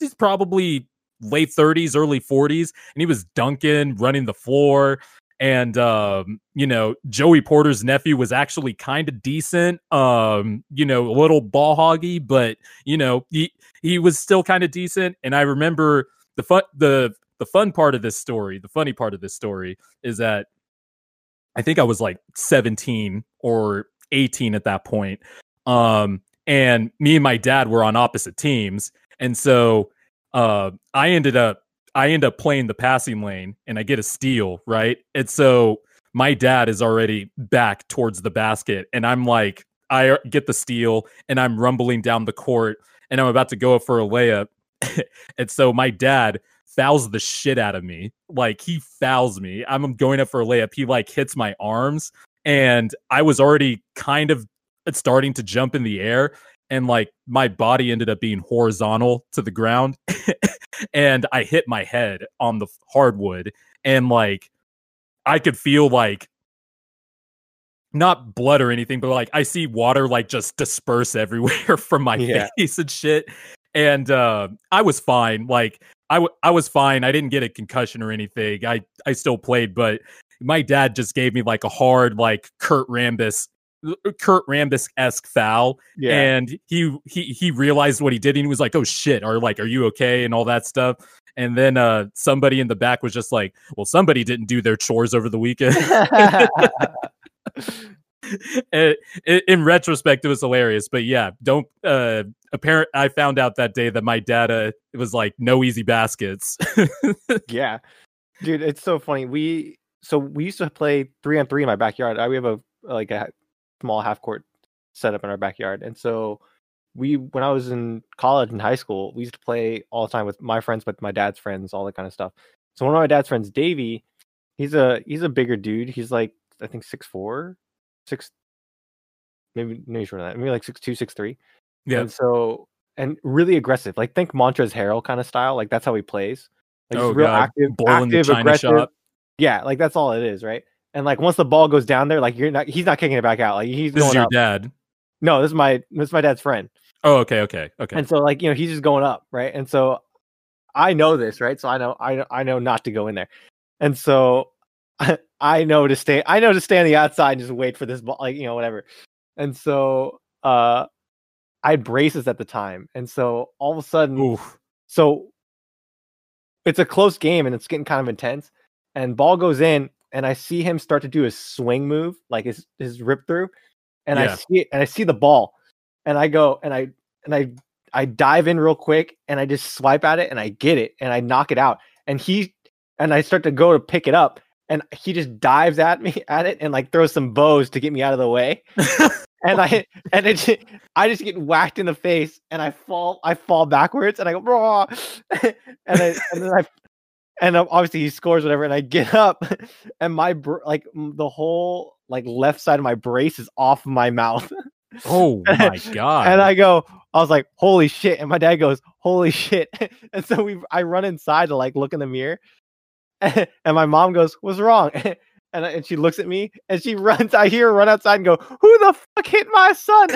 he's probably late 30s, early 40s, and he was dunking, running the floor. And um, you know, Joey Porter's nephew was actually kind of decent. Um, you know, a little ball hoggy, but you know, he he was still kind of decent. And I remember the fun the the fun part of this story, the funny part of this story is that I think I was like 17 or 18 at that point. Um, and me and my dad were on opposite teams. And so uh, I ended up I end up playing the passing lane and I get a steal, right? And so my dad is already back towards the basket and I'm like I get the steal and I'm rumbling down the court and I'm about to go for a layup. and so my dad fouls the shit out of me. Like he fouls me. I'm going up for a layup. He like hits my arms, and I was already kind of starting to jump in the air, and like my body ended up being horizontal to the ground, and I hit my head on the hardwood, and like I could feel like not blood or anything, but like I see water like just disperse everywhere from my yeah. face and shit. And uh, I was fine. Like I, w- I was fine. I didn't get a concussion or anything. I, I still played, but my dad just gave me like a hard, like Kurt Rambis, uh, Kurt Rambis esque foul. Yeah. And he, he, he realized what he did and he was like, oh shit, or like, are you okay? And all that stuff. And then uh, somebody in the back was just like, well, somebody didn't do their chores over the weekend. it, in retrospect, it was hilarious. But yeah, don't. Uh, apparent. I found out that day that my data it was like no easy baskets. yeah, dude, it's so funny. We so we used to play three on three in my backyard. I, we have a like a small half court set up in our backyard, and so we when I was in college and high school, we used to play all the time with my friends, with my dad's friends, all that kind of stuff. So one of my dad's friends, Davey, he's a he's a bigger dude. He's like I think six four, six, maybe maybe shorter than that. Maybe like six two, six three. Yeah. And so and really aggressive. Like think Montrezl Harrell kind of style. Like that's how he plays. Like oh, real God. active, active, aggressive. Shot. Yeah, like that's all it is, right? And like once the ball goes down there, like you're not he's not kicking it back out. Like he's this is your up. dad. No, this is my this is my dad's friend. Oh, okay, okay, okay. And so like, you know, he's just going up, right? And so I know this, right? So I know I I know not to go in there. And so I know to stay. I know to stay on the outside and just wait for this ball, like you know, whatever. And so, uh, I had braces at the time, and so all of a sudden, Oof. so it's a close game and it's getting kind of intense. And ball goes in, and I see him start to do his swing move, like his his rip through, and yeah. I see it, and I see the ball, and I go and I and I I dive in real quick, and I just swipe at it, and I get it, and I knock it out, and he and I start to go to pick it up, and he just dives at me at it and like throws some bows to get me out of the way. and I and it I just get whacked in the face and I fall I fall backwards and I go Raw! and I and then I and obviously he scores whatever and I get up and my br- like the whole like left side of my brace is off my mouth. Oh my god. and I go I was like holy shit and my dad goes holy shit. and so we I run inside to like look in the mirror and my mom goes, "What's wrong?" And, and she looks at me and she runs. I hear her run outside and go, "Who the fuck hit my son?"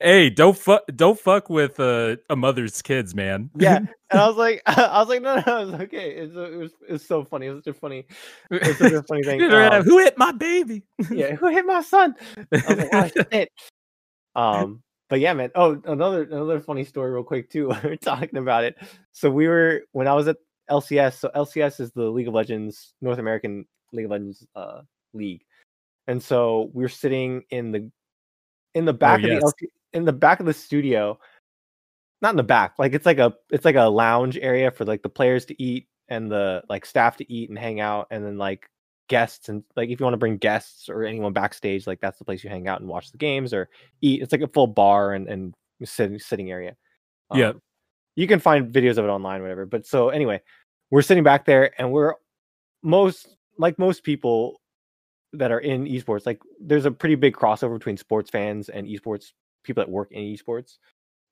hey, don't fuck, don't fuck with uh, a mother's kids, man. yeah, and I was like, I was like, no, no, it was okay. It's, it was it was so funny. It was such a funny, it was such a funny thing. Um, Who hit my baby? yeah, who hit my son? I was like, oh, shit. Um, but yeah, man. Oh, another another funny story, real quick too. we are talking about it. So we were when I was at LCS. So LCS is the League of Legends North American League of Legends uh, league, and so we are sitting in the in the back Oh, of yes. the LC, in the back of the studio. Not in the back, like it's like a it's like a lounge area for like the players to eat and the like staff to eat and hang out, and then like guests and like if you want to bring guests or anyone backstage, like that's the place you hang out and watch the games or eat. It's like a full bar and and sitting sitting area. Yeah. Um, you can find videos of it online, whatever. But so anyway, we're sitting back there and we're most like most people that are in esports, like there's a pretty big crossover between sports fans and esports people that work in esports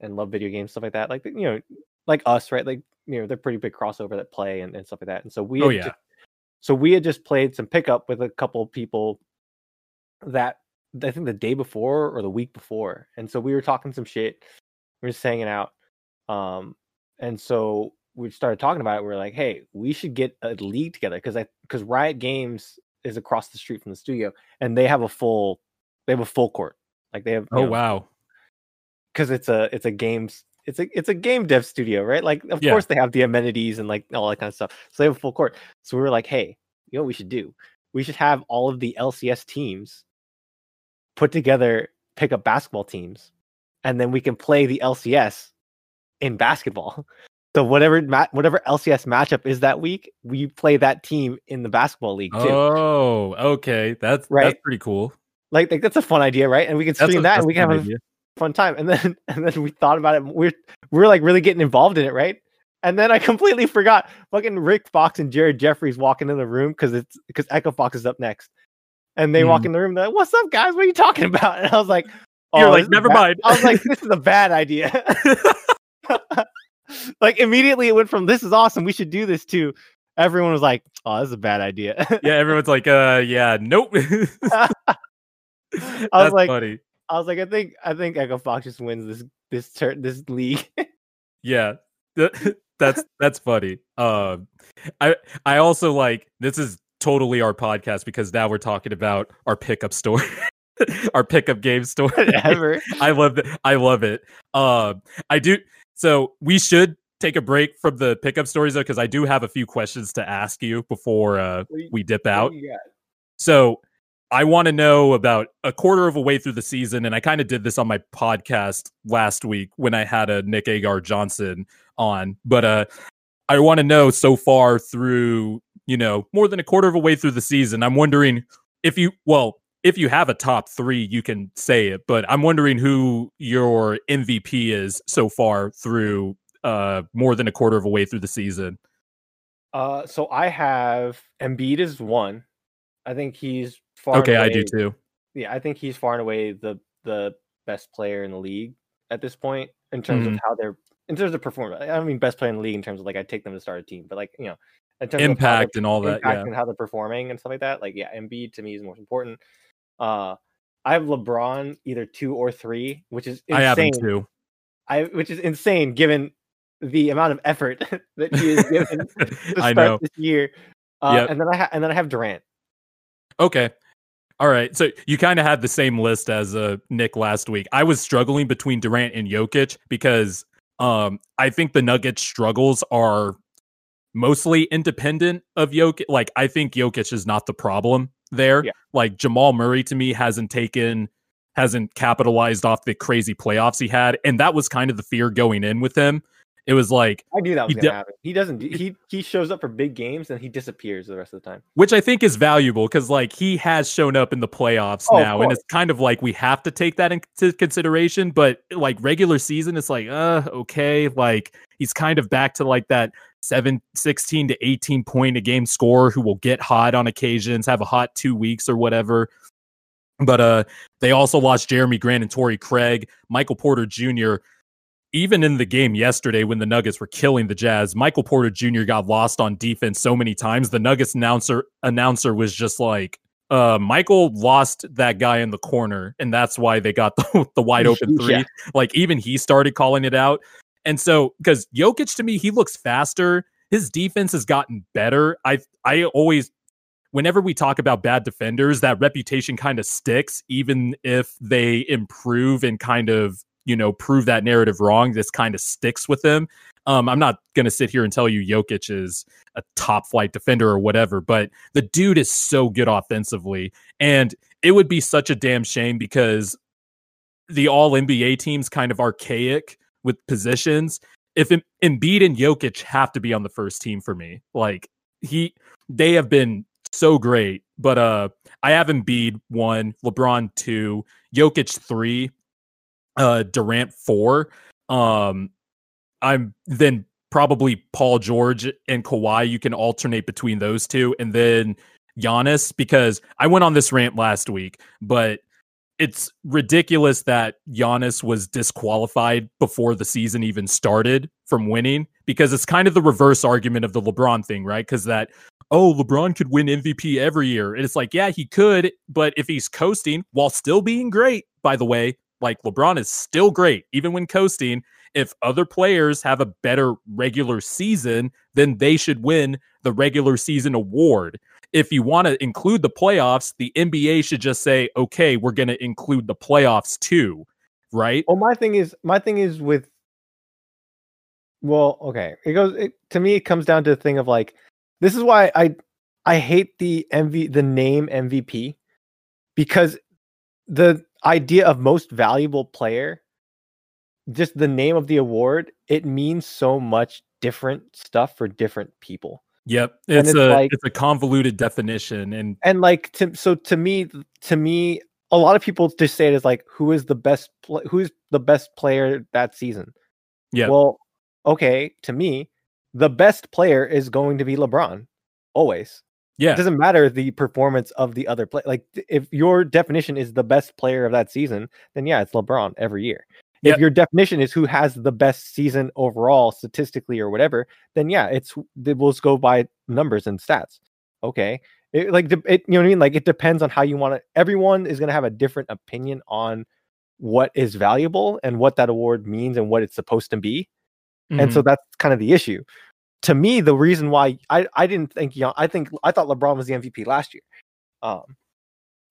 and love video games, stuff like that. Like you know, like us, right? Like you know, they're pretty big crossover that play and, and stuff like that. And so we Oh, yeah. So we had just played some pickup with a couple people that I think the day before or the week before. And so we were talking some shit. We were just hanging out. Um, and so we started talking about it. We are like, hey, we should get a league together because I because Riot Games is across the street from the studio and they have a full they have a full court. Like they have Oh wow. because it's a it's a games it's a it's a game dev studio, right? Like of Yeah. course they have the amenities and like all that kind of stuff. So they have a full court. So we were like, hey, you know what we should do? We should have all of the LCS teams put together pick up basketball teams, and then we can play the LCS in basketball. So whatever ma- whatever LCS matchup is that week, we play that team in the basketball league too. Oh, okay. That's Right. that's pretty cool. like, like that's a fun idea, right? And we can stream a- that, and we can have a idea. Fun time. And then and then we thought about it. We're we're like really getting involved in it, right? And then I completely forgot. Fucking Rick Fox and Jared Jeffries walking in the room because it's because Echo Fox is up next, and they walk Mhm. in the room. They're like, "What's up, guys? What are you talking about?" And I was like, You're "Oh, like, is a "Never mind." I was like, "This is a bad idea." like immediately, it went from "This is awesome. We should do this" to everyone was like, "Oh, this is a bad idea." yeah, everyone's like, uh, yeah, nope. I That's was like, funny. I was like, I think I think Echo Fox just wins this this turn this league. Yeah, that's that's funny. Um, I I also like this is totally our podcast because now we're talking about our pickup store, our pickup game store. Whatever. I love it. I love it. Um, I do. So we should take a break from the pickup stories though, because I do have a few questions to ask you before uh, we dip out. So I want to know about a quarter of a way through the season, and I kind of did this on my podcast last week when I had a Nick Agar Johnson on. But uh, I want to know so far through, you know, more than a quarter of a way through the season. I'm wondering if you, well, if you have a top three, you can say it. But I'm wondering who your MVP is so far through uh more than a quarter of a way through the season. Uh, so I have Embiid is one. I think he's far. Okay, I do too. Yeah, I think he's far and away the the best player in the league at this point in terms Mhm. of how they're in terms of performance. I don't mean best player in the league in terms of like I take them to start a team, but like you know, in terms of Impact and all that. Yeah. and how they're performing and stuff like that. Like, yeah, Embiid to me is most important. Uh, I have LeBron either two or three, which is I have him insane. I which is insane given the amount of effort that he has given to start this year. Uh, Yep. And then I ha- and then I have Durant. Okay. All right. So you kind of had the same list as uh, Nick last week. I was struggling between Durant and Jokic because um, I think the Nuggets' struggles are mostly independent of Jokic. Like, I think Jokic is not the problem there. Yeah. Like, Jamal Murray to me hasn't taken, hasn't capitalized off the crazy playoffs he had. And that was kind of the fear going in with him. It was like, I knew that was He gonna de- happen. He doesn't. He he shows up for big games and he disappears the rest of the time. which I think is valuable because like he has shown up in the playoffs Oh, now, and it's kind of like we have to take that into consideration. But like regular season, it's like, uh, okay, like he's kind of back to like that seven, 16 to 18 point a game scorer who will get hot on occasions, have a hot two weeks or whatever. But uh they also lost Jerami Grant and Torrey Craig, Michael Porter Jr. Even in the game yesterday when the Nuggets were killing the Jazz, Michael Porter Jr. got lost on defense so many times. The Nuggets announcer announcer was just like, uh, Michael lost that guy in the corner, and that's why they got the, the wide open three. Yeah. Like even he started calling it out. And so, because Jokic to me, he looks faster. His defense has gotten better. I I always, whenever we talk about bad defenders, that reputation kind of sticks, even if they improve and kind of you know prove that narrative wrong. This kind of sticks with them. Um, I'm not going to sit here and tell you Jokic is a top flight defender or whatever, but the dude is so good offensively. And it would be such a damn shame because the all NBA team's kind of archaic with positions. If Embiid and Jokic have to be on the first team for me, like he, they have been so great. But uh, I have Embiid one, LeBron two, Jokic three, uh, Durant four. Um, I'm then probably Paul George and Kawhi. You can alternate between those two, and then Giannis because I went on this rant last week, but it's ridiculous that Giannis was disqualified before the season even started from winning because it's kind of the reverse argument of the LeBron thing, right? Because that oh, LeBron could win MVP every year. And it's like, yeah, he could, but if he's coasting while still being great, by the way, like LeBron is still great, even when coasting. If other players have a better regular season, then they should win the regular season award. If you want to include the playoffs, the NBA should just say, okay, we're going to include the playoffs too, right? Well, my thing is, my thing is with, well, okay, it goes it, to me. It comes down to the thing of like, this is why I I hate the MV the name MVP because the idea of most valuable player, just the name of the award, it means so much different stuff for different people. Yep, it's, it's a like, it's a convoluted definition, and and like to, so to me, to me, a lot of people just say it as like who is the best, pl- who's the best player that season. Yeah. Well, okay, to me, the best player is going to be LeBron, always. Yeah. It doesn't matter the performance of the other play. Like if your definition is the best player of that season, then yeah, it's LeBron every year. Yep. If your definition is who has the best season overall statistically or whatever, then yeah, it's it will go by numbers and stats. Okay. It, like it, you know what I mean? Like it depends on how you want to. Everyone is going to have a different opinion on what is valuable and what that award means and what it's supposed to be. Mm-hmm. And so mm-hmm. that's kind of the issue to me, the reason why I, I didn't think you know, I think I thought LeBron was the MVP last year. Um,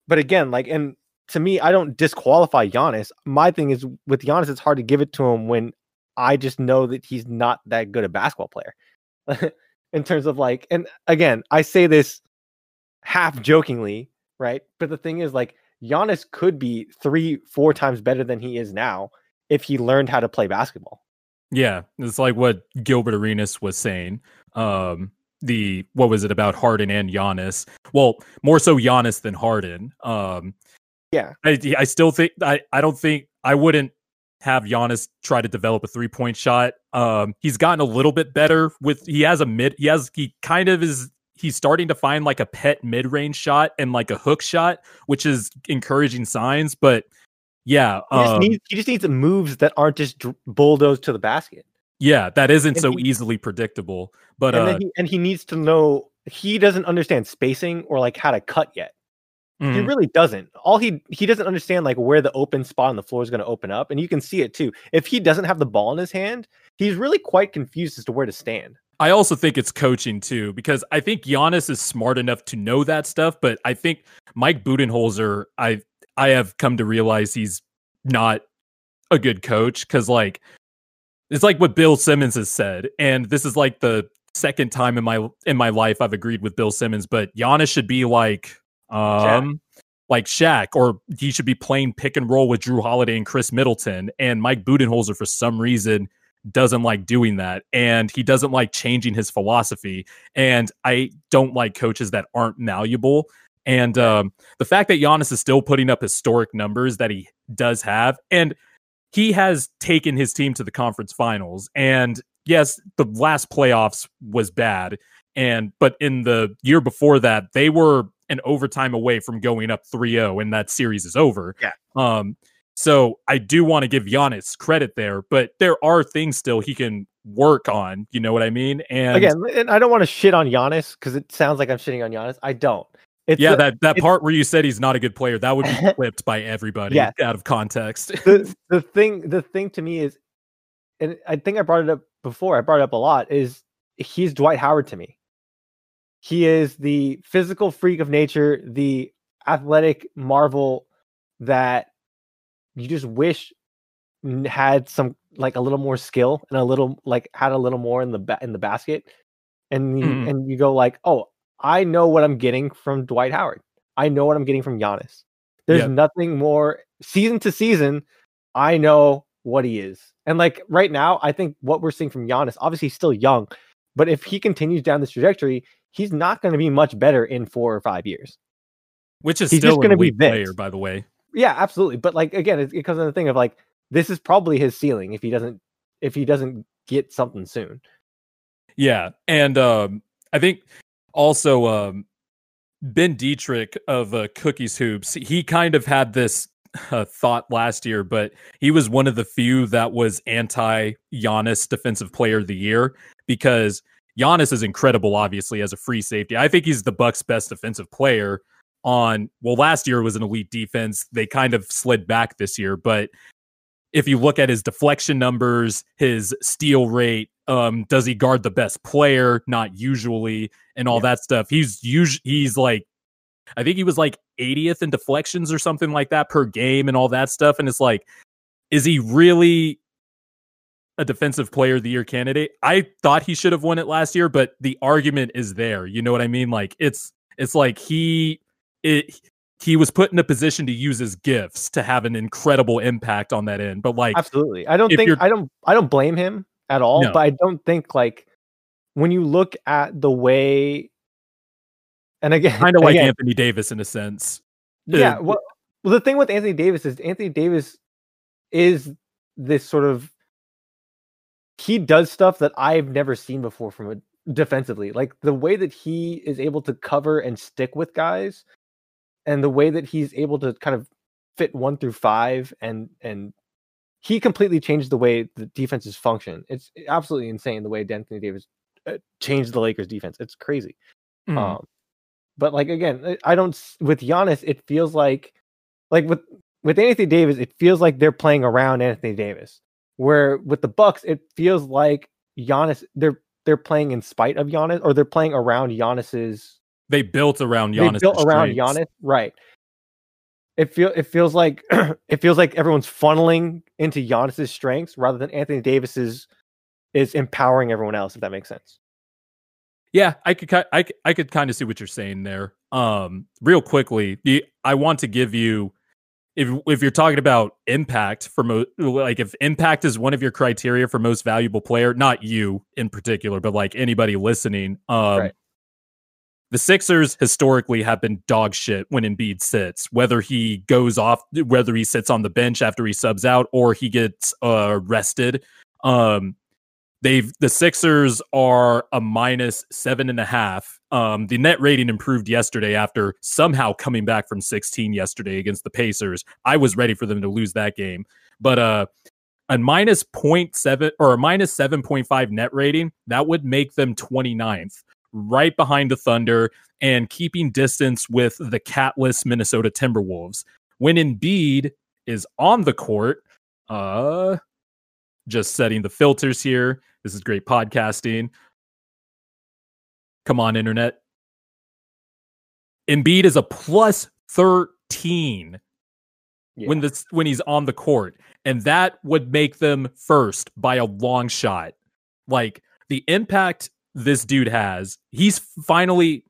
but again, like, and to me, I don't disqualify Giannis. My thing is with Giannis, it's hard to give it to him when I just know that he's not that good a basketball player. in terms of like, and again, I say this half jokingly, right? But the thing is, like, Giannis could be three, four times better than he is now if he learned how to play basketball. Yeah, it's like what Gilbert Arenas was saying. Um, the what was it about Harden and Giannis? Well, more so Giannis than Harden. Um, yeah, I, I still think I, I don't think I wouldn't have Giannis try to develop a three point shot. Um, he's gotten a little bit better with he has a mid he has he kind of is he's starting to find like a pet mid range shot and like a hook shot, which is encouraging signs, but yeah, he just, um, needs, he just needs moves that aren't just bulldozed to the basket. Yeah, that isn't and so he, easily predictable. But and, uh, he, and he needs to know he doesn't understand spacing or like how to cut yet. Mm-hmm. He really doesn't. All he he doesn't understand like where the open spot on the floor is going to open up, and you can see it too. If he doesn't have the ball in his hand, he's really quite confused as to where to stand. I also think it's coaching too, because I think Giannis is smart enough to know that stuff, but I think Mike Budenholzer, I I have come to realize he's not a good coach because like it's like what Bill Simmons has said, and this is like the second time in my in my life I've agreed with Bill Simmons, but Giannis should be like um Shaq. like Shaq, or he should be playing pick and roll with Jrue Holiday and Khris Middleton. And Mike Budenholzer, for some reason, doesn't like doing that, and he doesn't like changing his philosophy. And I don't like coaches that aren't malleable. And um, the fact that Giannis is still putting up historic numbers that he does have, and he has taken his team to the conference finals. And yes, the last playoffs was bad, and but in the year before that, they were an overtime away from going up 3-0 and that series is over. Yeah. Um so I do want to give Giannis credit there, but there are things still he can work on, you know what I mean? And again, and I don't want to shit on Giannis because it sounds like I'm shitting on Giannis. I don't It's yeah, the- that that part where you said he's not a good player, that would be clipped by everybody out of context. the the thing the thing to me is, and I think I brought it up before. I brought it up a lot. Is he's Dwight Howard to me. He is the physical freak of nature, the athletic marvel that you just wish had some like a little more skill and a little like had a little more in the ba- in the basket, and you, Mhm. and you go like, oh, I know what I'm getting from Dwight Howard. I know what I'm getting from Giannis. There's Yep. nothing more season to season. I know what he is. And like right now, I think what we're seeing from Giannis, obviously he's still young, but if he continues down this trajectory, he's not going to be much better in four or five years. Which is He's still an gonna be this. player, by the way. Yeah, absolutely. But like again, it, it comes to the thing of like this is probably his ceiling if he doesn't if he doesn't get something soon. Yeah, and um, I think also um, Ben Dietrich of uh, Cookies Hoops, he kind of had this uh, thought last year, but he was one of the few that was anti Giannis Defensive Player of the Year because Giannis is incredible, obviously as a free safety. I think he's the Bucks' best defensive player. On well, last year was an elite defense. They kind of slid back this year, but if you look at his deflection numbers, his steal rate, um, does he guard the best player? Not usually, and all Yeah. that stuff. He's usually he's like, I think he was like 80th in deflections or something like that per game, and all that stuff. And it's like, is he really a defensive player of the year candidate? I thought he should have won it last year, but the argument is there. You know what I mean? Like it's it's like he it he was put in a position to use his gifts to have an incredible impact on that end. But like Absolutely. I don't think I don't I don't blame him at all, No. but I don't think like when you look at the way and again kind of like again, Anthony Davis in a sense. Yeah. Well, well, the thing with Anthony Davis is Anthony Davis is this sort of he does stuff that I've never seen before from a defensively. Like the way that he is able to cover and stick with guys, and the way that he's able to kind of fit one through five, and and he completely changed the way the defenses function. It's absolutely insane the way Anthony Davis uh, changed the Lakers defense. It's crazy. mm, Um, but like again, I- don't with Giannis. It feels like like with with Anthony Davis, it feels like they're playing around Anthony Davis. Where with the Bucks, it feels like Giannis they're they're playing in spite of Giannis, or they're playing around Giannis's. they built around They Giannis. built around Giannis, right? It feel it feels like it feels like everyone's funneling into Giannis's strengths rather than Anthony Davis's is empowering everyone else. If that makes sense. Yeah, I could I, I could kind of see what you're saying there. Um, real quickly, the, I want to give you if if you're talking about impact for mo- like if impact is one of your criteria for most valuable player, not you in particular, but like anybody listening, um, Right. The Sixers historically have been dog shit when Embiid sits, whether he goes off, whether he sits on the bench after he subs out or he gets uh, rested. Um, they've the Sixers are a minus seven and a half. Um, the net rating improved yesterday after somehow coming back from 16 yesterday against the Pacers. I was ready for them to lose that game, but uh, a minus 0.7 or a minus 7.5 net rating that would make them 29th, right behind the Thunder and keeping distance with the catless Minnesota Timberwolves. When Embiid is on the court, uh, just setting the filters here. This is great podcasting. Come on, internet. Embiid is a plus 13 Yeah. when this when he's on the court. And that would make them first by a long shot. Like the impact this dude has, he's finally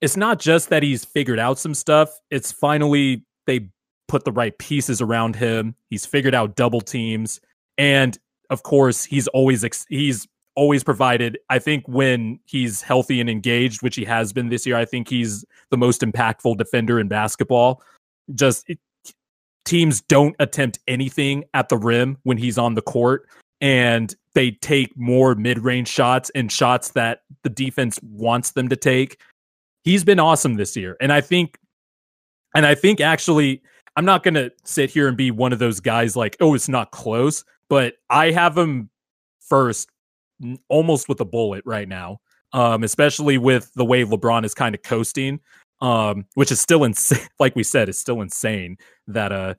it's not just that he's figured out some stuff, it's finally they put the right pieces around him. He's figured out double teams. And of course he's always ex- he's always provided i think when he's healthy and engaged which he has been this year i think he's the most impactful defender in basketball. Just it, teams don't attempt anything at the rim when he's on the court and they take more mid-range shots and shots that the defense wants them to take he's been awesome this year and i think and i think actually i'm not going to sit here and be one of those guys like oh it's not close but i have him first almost with a bullet right now um especially with the way lebron is kind of coasting um, which is still insane. Like we said, is still insane that uh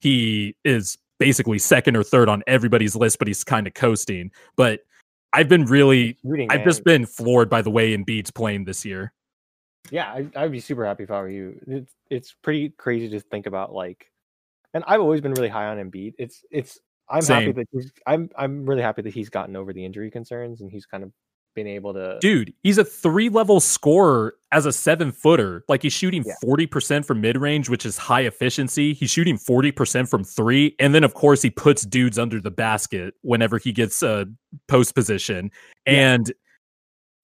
he is basically second or third on everybody's list, but he's kind of coasting. But I've been really, Shooting, I've man. just been floored by the way Embiid's playing this year. Yeah, I, I'd be super happy if I were you. It's it's pretty crazy to think about like, and I've always been really high on Embiid. It's it's I'm happy that he's I'm I'm really happy that he's gotten over the injury concerns and he's kind of been able to. Dude, he's a three level scorer as a seven footer. Like he's shooting Yeah. 40% from mid range, which is high efficiency. He's shooting 40% from three. And then, of course, he puts dudes under the basket whenever he gets a post position. Yeah. And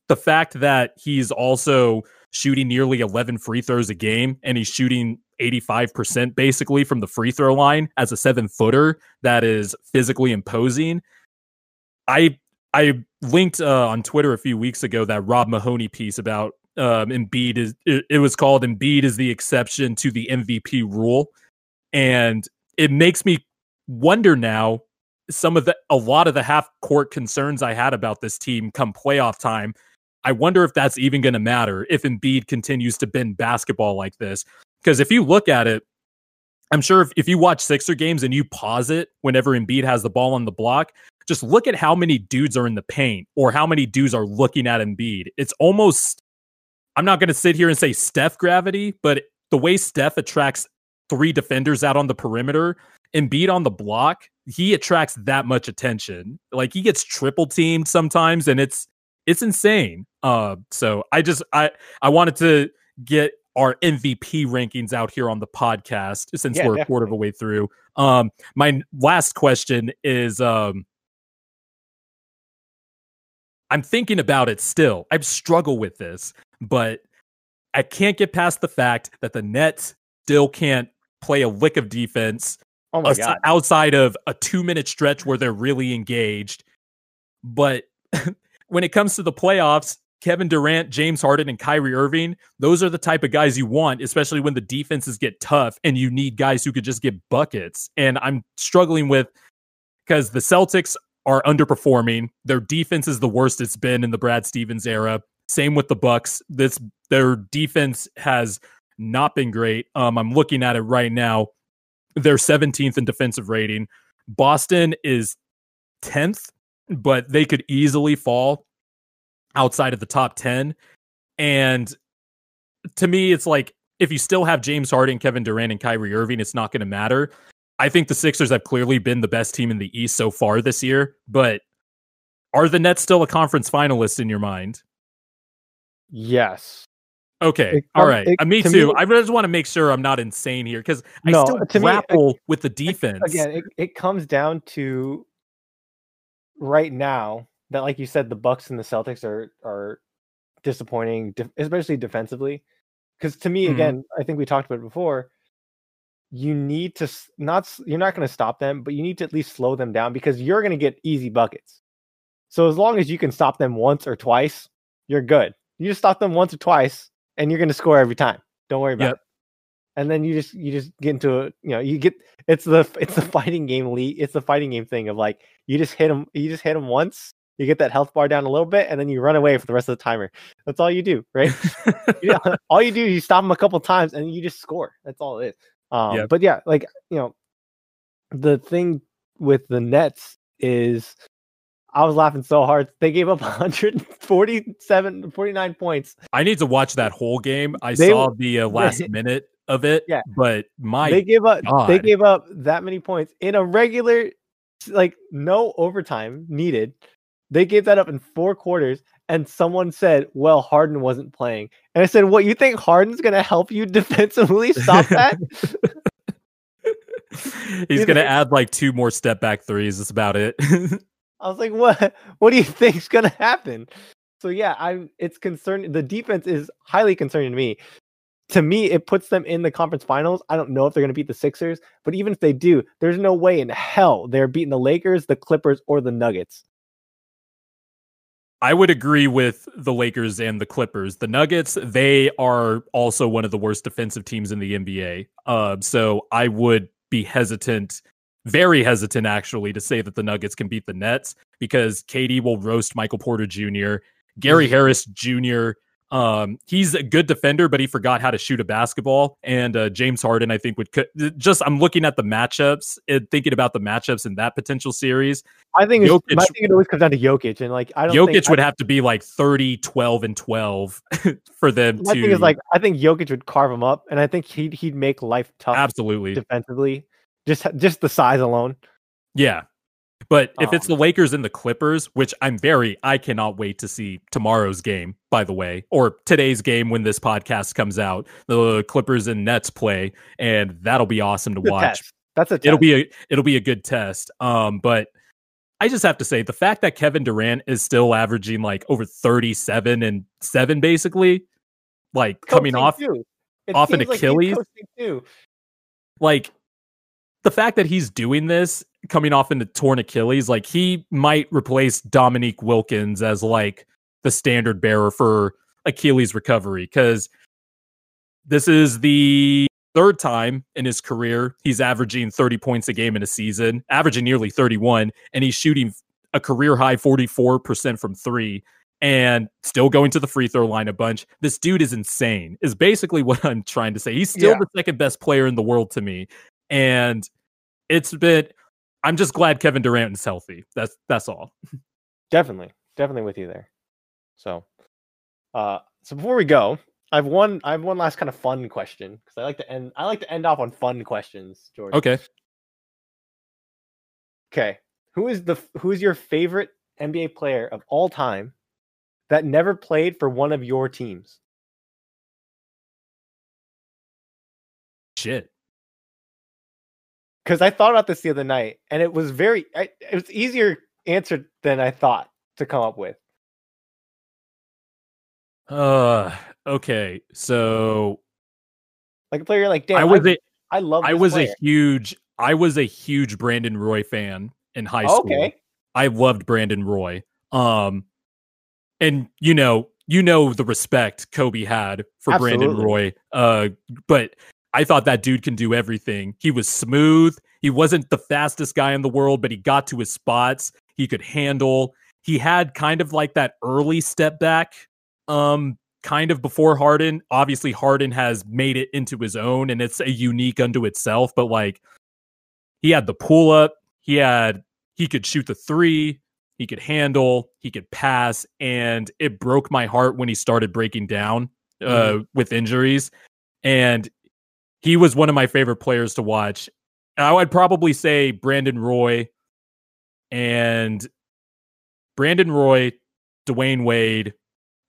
the fact that he's also shooting nearly 11 free throws a game and he's shooting 85% basically from the free throw line as a seven footer that is physically imposing. I I linked uh, on Twitter a few weeks ago that Rob Mahoney piece about um, Embiid is it, it was called Embiid is the exception to the MVP rule, and it makes me wonder now some of the a lot of the half court concerns I had about this team come playoff time. I wonder if that's even going to matter if Embiid continues to bend basketball like this. Because if you look at it, I'm sure if, if you watch Sixer games and you pause it whenever Embiid has the ball on the block, just look at how many dudes are in the paint or how many dudes are looking at Embiid. It's almost, I'm not going to sit here and say Steph gravity, but the way Steph attracts three defenders out on the perimeter, Embiid on the block, he attracts that much attention. Like he gets triple teamed sometimes and it's, it's insane. Uh, so I just, I, I wanted to get our MVP rankings out here on the podcast since Yeah, we're a quarter of a way through. Um, my last question is, um, I'm thinking about it still. I struggle with this, but I can't get past the fact that the Nets still can't play a lick of defense oh my god, outside of a two minute stretch where they're really engaged. But when it comes to the playoffs, Kevin Durant, James Harden, and Kyrie Irving, those are the type of guys you want, especially when the defenses get tough and you need guys who could just get buckets. And I'm struggling with because the Celtics are underperforming. Their defense is the worst it's been in the Brad Stevens era. Same with the Bucks. This their defense has not been great. Um, I'm looking at it right now. They're 17th in defensive rating. Boston is 10th, but they could easily fall outside of the top 10. And to me, it's like if you still have James Harden, Kevin Durant, and Kyrie Irving, it's not going to matter. I think the Sixers have clearly been the best team in the East so far this year, but are the Nets still a conference finalist in your mind? yes. Okay, It all right. it- Uh, me to too. me- I just want to make sure I'm not insane here because I No, still to me, uh, grapple with the defense. Again, it, it comes down to right now that, like you said, the Bucks and the Celtics are are disappointing, especially defensively. Because to me, Mhm. again, I think we talked about it before. You need to not you're not going to stop them, but you need to at least slow them down because you're going to get easy buckets. So as long as you can stop them once or twice, you're good. You just stop them once or twice, and you're going to score every time. Don't worry about Yep. it. And then you just you just get into a you know you get it's the it's the fighting game lead it's the fighting game thing of like you just hit them you just hit them once you get that health bar down a little bit and then you run away for the rest of the timer. That's all you do, right? you know, all you do is you stop them a couple times and you just score. That's all it is. Um, Yep. But yeah, like you know, the thing with the Nets is I was laughing so hard. They gave up 147, 49 points. I need to watch that whole game. I They- saw the uh, last minute of it, Yeah. but my they gave up. They gave up that many points in a regular, like no overtime needed. They gave that up in four quarters, and someone said, "Well, Harden wasn't playing." And I said, "What you think Harden's going to help you defensively stop that?" he's gonna add like two more step back threes. That's about it. I was like, "What? What do you think's going to happen?" So yeah, I'm. It's concerning. The defense is highly concerning to me. To me, it puts them in the conference finals. I don't know if they're going to beat the Sixers, but even if they do, there's no way in hell they're beating the Lakers, the Clippers, or the Nuggets. I would agree with the Lakers and the Clippers. The Nuggets, they are also one of the worst defensive teams in the NBA. Uh, so I would be hesitant, very hesitant actually, to say that the Nuggets can beat the Nets because KD will roast Michael Porter Jr., Gary Harris Jr. Um, he's a good defender, but he forgot how to shoot a basketball. And uh, James Harden, I think, would co- just. I'm looking at the matchups and thinking about the matchups in that potential series. I think Jokic- I think it always comes down to Jokic, and like I don't. Jokic think, would I, have to be like 30, 12, and 12 for them My to. thing is like I think Jokic would carve him up, and I think he'd he'd make life tough absolutely, defensively. Just just the size alone. yeah. But if it's Um, the Lakers and the Clippers, which I'm very, I cannot wait to see tomorrow's game, by the way, or today's game when this podcast comes out. The Clippers and Nets play, and that'll be awesome to watch. test. That's a test. it'll be a it'll be a good test. Um, but I just have to say the fact that Kevin Durant is still averaging like over 37 and 7 basically, like coming off. Off an like Achilles? like the fact that he's doing this coming off into torn Achilles, like he might replace Dominique Wilkins as like the standard bearer for Achilles recovery because this is the third time in his career he's averaging 30 points a game in a season, averaging nearly 31, and he's shooting a career high 44% from three and still going to the free throw line a bunch. This dude is insane, is basically what I'm trying to say. He's still Yeah. the second best player in the world to me. And it's been I'm just glad Kevin Durant is healthy. That's that's all. Definitely, definitely with you there. So, uh, so before we go, I've one I've one last kind of fun question because I like to end I like to end off on fun questions, George. Okay. Okay. Who is the who is your favorite NBA player of all time that never played for one of your teams? Shit. Because I thought about this the other night, and it was very I, it was easier answered than I thought to come up with. Uh okay. So Like a player like damn, I was I, a I love. I was player. a huge I was a huge Brandon Roy fan in high school. okay. I loved Brandon Roy. Um and you know, you know the respect Kobe had for Brandon Roy. Uh but I thought that dude can do everything. He was smooth. He wasn't the fastest guy in the world, but he got to his spots. He could handle. He had kind of like that early step back um kind of before Harden. Obviously Harden has made it into his own and it's a unique unto itself, but like he had the pull up, he had he could shoot the 3, he could handle, he could pass and it broke my heart when he started breaking down uh Mhm. with injuries and he was one of my favorite players to watch. I would probably say Brandon Roy and Brandon Roy, Dwyane Wade,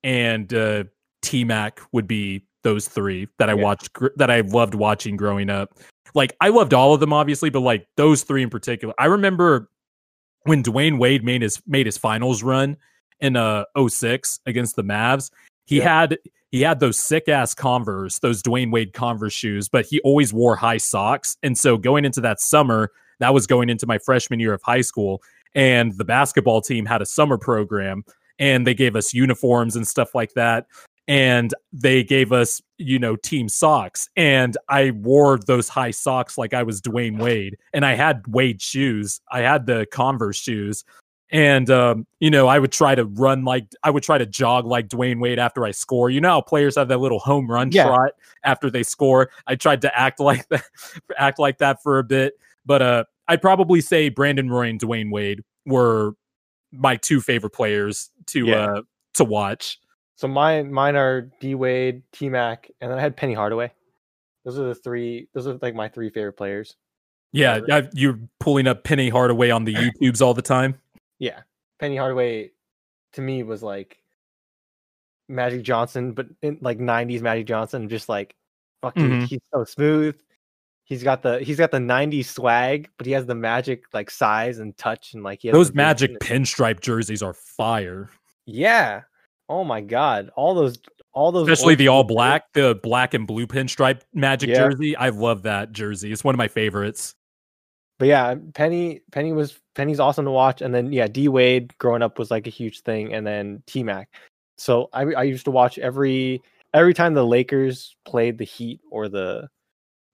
and uh, T Mac would be those three that I Yeah. watched gr- that I loved watching growing up. Like I loved all of them, obviously, but like those three in particular. I remember when Dwyane Wade made his made his finals run in uh 06 against the Mavs. He Yeah. had he had those sick ass Converse, those Dwyane Wade Converse shoes, but he always wore high socks. And so going into that summer, that was going into my freshman year of high school, and the basketball team had a summer program and they gave us uniforms and stuff like that. And they gave us, you know, team socks. And I wore those high socks like I was Dwyane Wade. And I had Wade shoes. I had the Converse shoes. And um, you know, I would try to run like I would try to jog like Dwyane Wade after I score. You know how players have that little home run Yeah. trot after they score. I tried to act like that, act like that for a bit. But uh, I'd probably say Brandon Roy and Dwyane Wade were my two favorite players to Yeah. uh to watch. So mine mine are D Wade, T Mac, and then I had Penny Hardaway. Those are the three. Those are like my three favorite players. Yeah, I, you're pulling up Penny Hardaway on the YouTubes all the time. Yeah, Penny Hardaway to me was like Magic Johnson, but in like '90s Magic Johnson, just like fuck, dude, Mhm. he's so smooth. He's got the he's got the '90s swag, but he has the magic like size and touch, and like he has Those magic pinstripe jerseys are fire. Yeah. Oh my god, all those all those Especially the all black, the black and blue pinstripe magic Yeah. jersey. I love that jersey. It's one of my favorites. But yeah, Penny Penny was Penny's awesome to watch, and then yeah, D Wade growing up was like a huge thing, and then T Mac. So I I used to watch every every time the Lakers played the Heat or the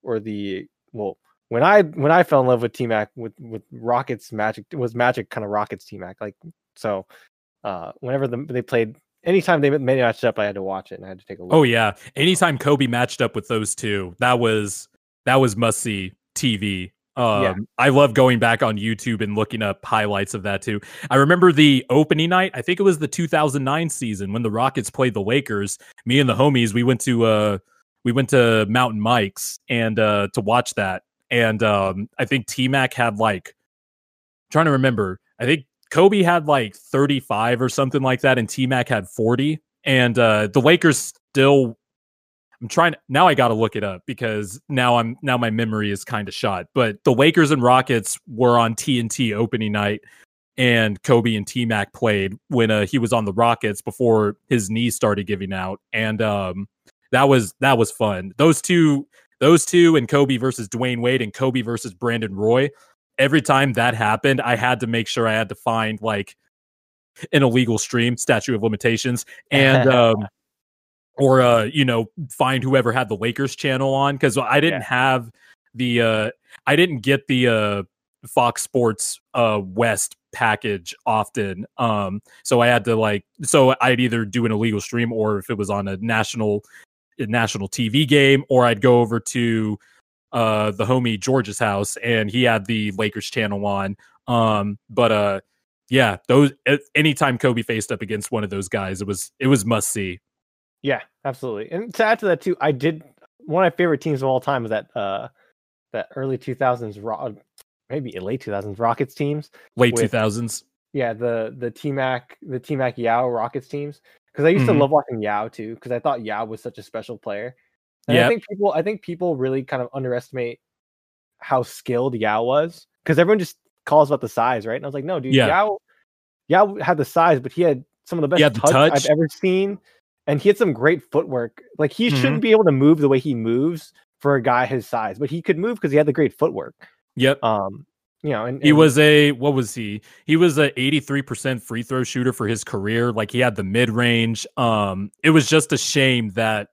or the well when I when I fell in love with T Mac with with Rockets Magic it was Magic kind of Rockets T Mac like so uh whenever the, they played anytime they made matched up, I had to watch it and I had to take a look. Oh yeah, anytime Kobe matched up with those two, that was that was must see TV. Um, Yeah. I love going back on YouTube and looking up highlights of that too. I remember the opening night. I think it was the 2009 season when the Rockets played the Lakers. Me and the homies, we went to uh, we went to Mountain Mike's and uh, to watch that. And um, I think T Mac had like, trying to remember. I think Kobe had like 35 or something like that, and T Mac had 40. And uh, the Lakers still I'm trying now I got to look it up because now I'm now my memory is kind of shot. But the Lakers and Rockets were on TNT opening night and Kobe and T-Mac played when uh, he was on the Rockets before his knee started giving out and um that was that was fun. Those two those two and Kobe versus Dwyane Wade and Kobe versus Brandon Roy. Every time that happened, I had to make sure I had to find like an illegal stream, statute of limitations, and um, or uh, you know, find whoever had the Lakers channel on because I didn't have the uh, I didn't get the uh Fox Sports uh West package often. Um, so I had to like, so I'd either do an illegal stream or if it was on a national a national TV game, or I'd go over to uh the homie George's house and he had the Lakers channel on. Um, but uh, yeah, those anytime Kobe faced up against one of those guys, it was it was must see. Yeah, absolutely. And to add to that too, I did one of my favorite teams of all time was that uh that early 2000s Ro- maybe late 2000s Rockets teams. Late two thousands. Yeah, the the T Mac the T Mac Yao Rockets teams because I used Mhm. to love watching Yao too because I thought Yao was such a special player. And I think people I think people really kind of underestimate how skilled Yao was because everyone just calls about the size, right? And I was like, no, dude, Yeah. Yao Yao had the size, but he had some of the best the touch, touch. I've ever seen, and he had some great footwork. Like he Mhm. shouldn't be able to move the way he moves for a guy his size, but he could move because he had the great footwork. Yep. Um, you know, and, He was a what was he? He was a 83% free throw shooter for his career. Like he had the mid range. Um, it was just a shame that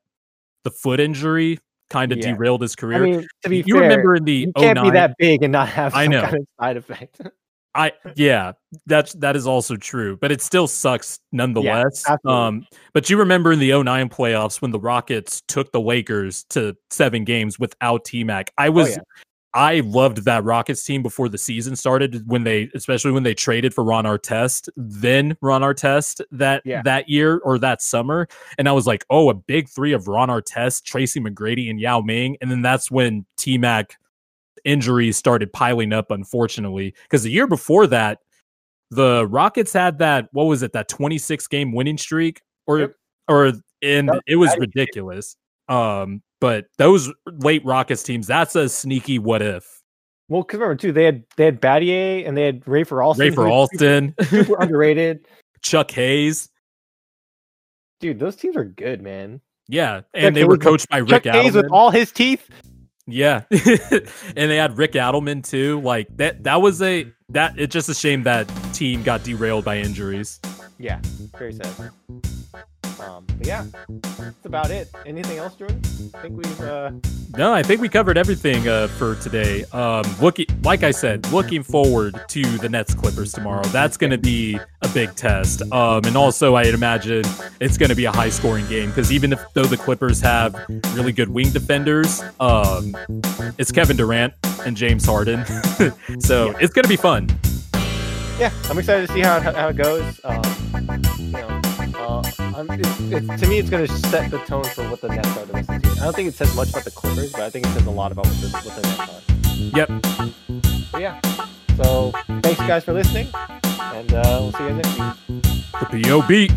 the foot injury kind of Yeah. derailed his I career. mean, to be you fair, remember in the you can't 09 be that big and not have I know. kind of side effect. I yeah, that's that is also true, but it still sucks nonetheless. absolutely. um, but you remember in the 09 playoffs when the Rockets took the Lakers to seven games without T Mac. I was Oh, yeah. I loved that Rockets team before the season started when they especially when they traded for Ron Artest, then Ron Artest that Yeah. that year or that summer. And I was like, oh, a big three of Ron Artest, Tracy McGrady, and Yao Ming. And then that's when T Mac injuries started piling up, unfortunately. Because the year before that, the Rockets had that, what was it, that 26 game winning streak? Or Yep. or and it was ridiculous. Um, but those late Rockets teams, that's a sneaky what if. well, because remember too, they had they had Battier and they had Rafer Alston. Ray for super- Alston, super underrated. Chuck Hayes. Dude, those teams are good, man. Yeah. And Chuck they were Hayes with- coached by Rick Chuck Hayes with all his teeth. Yeah. and they had Rick Adelman too. Like that that was a that it's just a shame that team got derailed by injuries. Yeah, very sad. Um, but yeah, that's about it. Anything else, Jordan? I think we've uh, No, I think we covered everything uh, for today. Um, looking, like I said, looking forward to the Nets Clippers tomorrow. That's going to be a big test. Um, and also, I'd imagine it's going to be a high scoring game because even if though the Clippers have really good wing defenders, um, it's Kevin Durant and James Harden, so it's going to be fun. yeah, I'm excited to see how how it goes. Um, you know, uh, it's, it's, to me, it's going to set the tone for what the Nets are the rest of the season. I don't think it says much about the Clippers, but I think it says a lot about what the, what the Nets are. Yep. But yeah, so thanks guys for listening, and uh, we'll see you guys next week. The PO beat.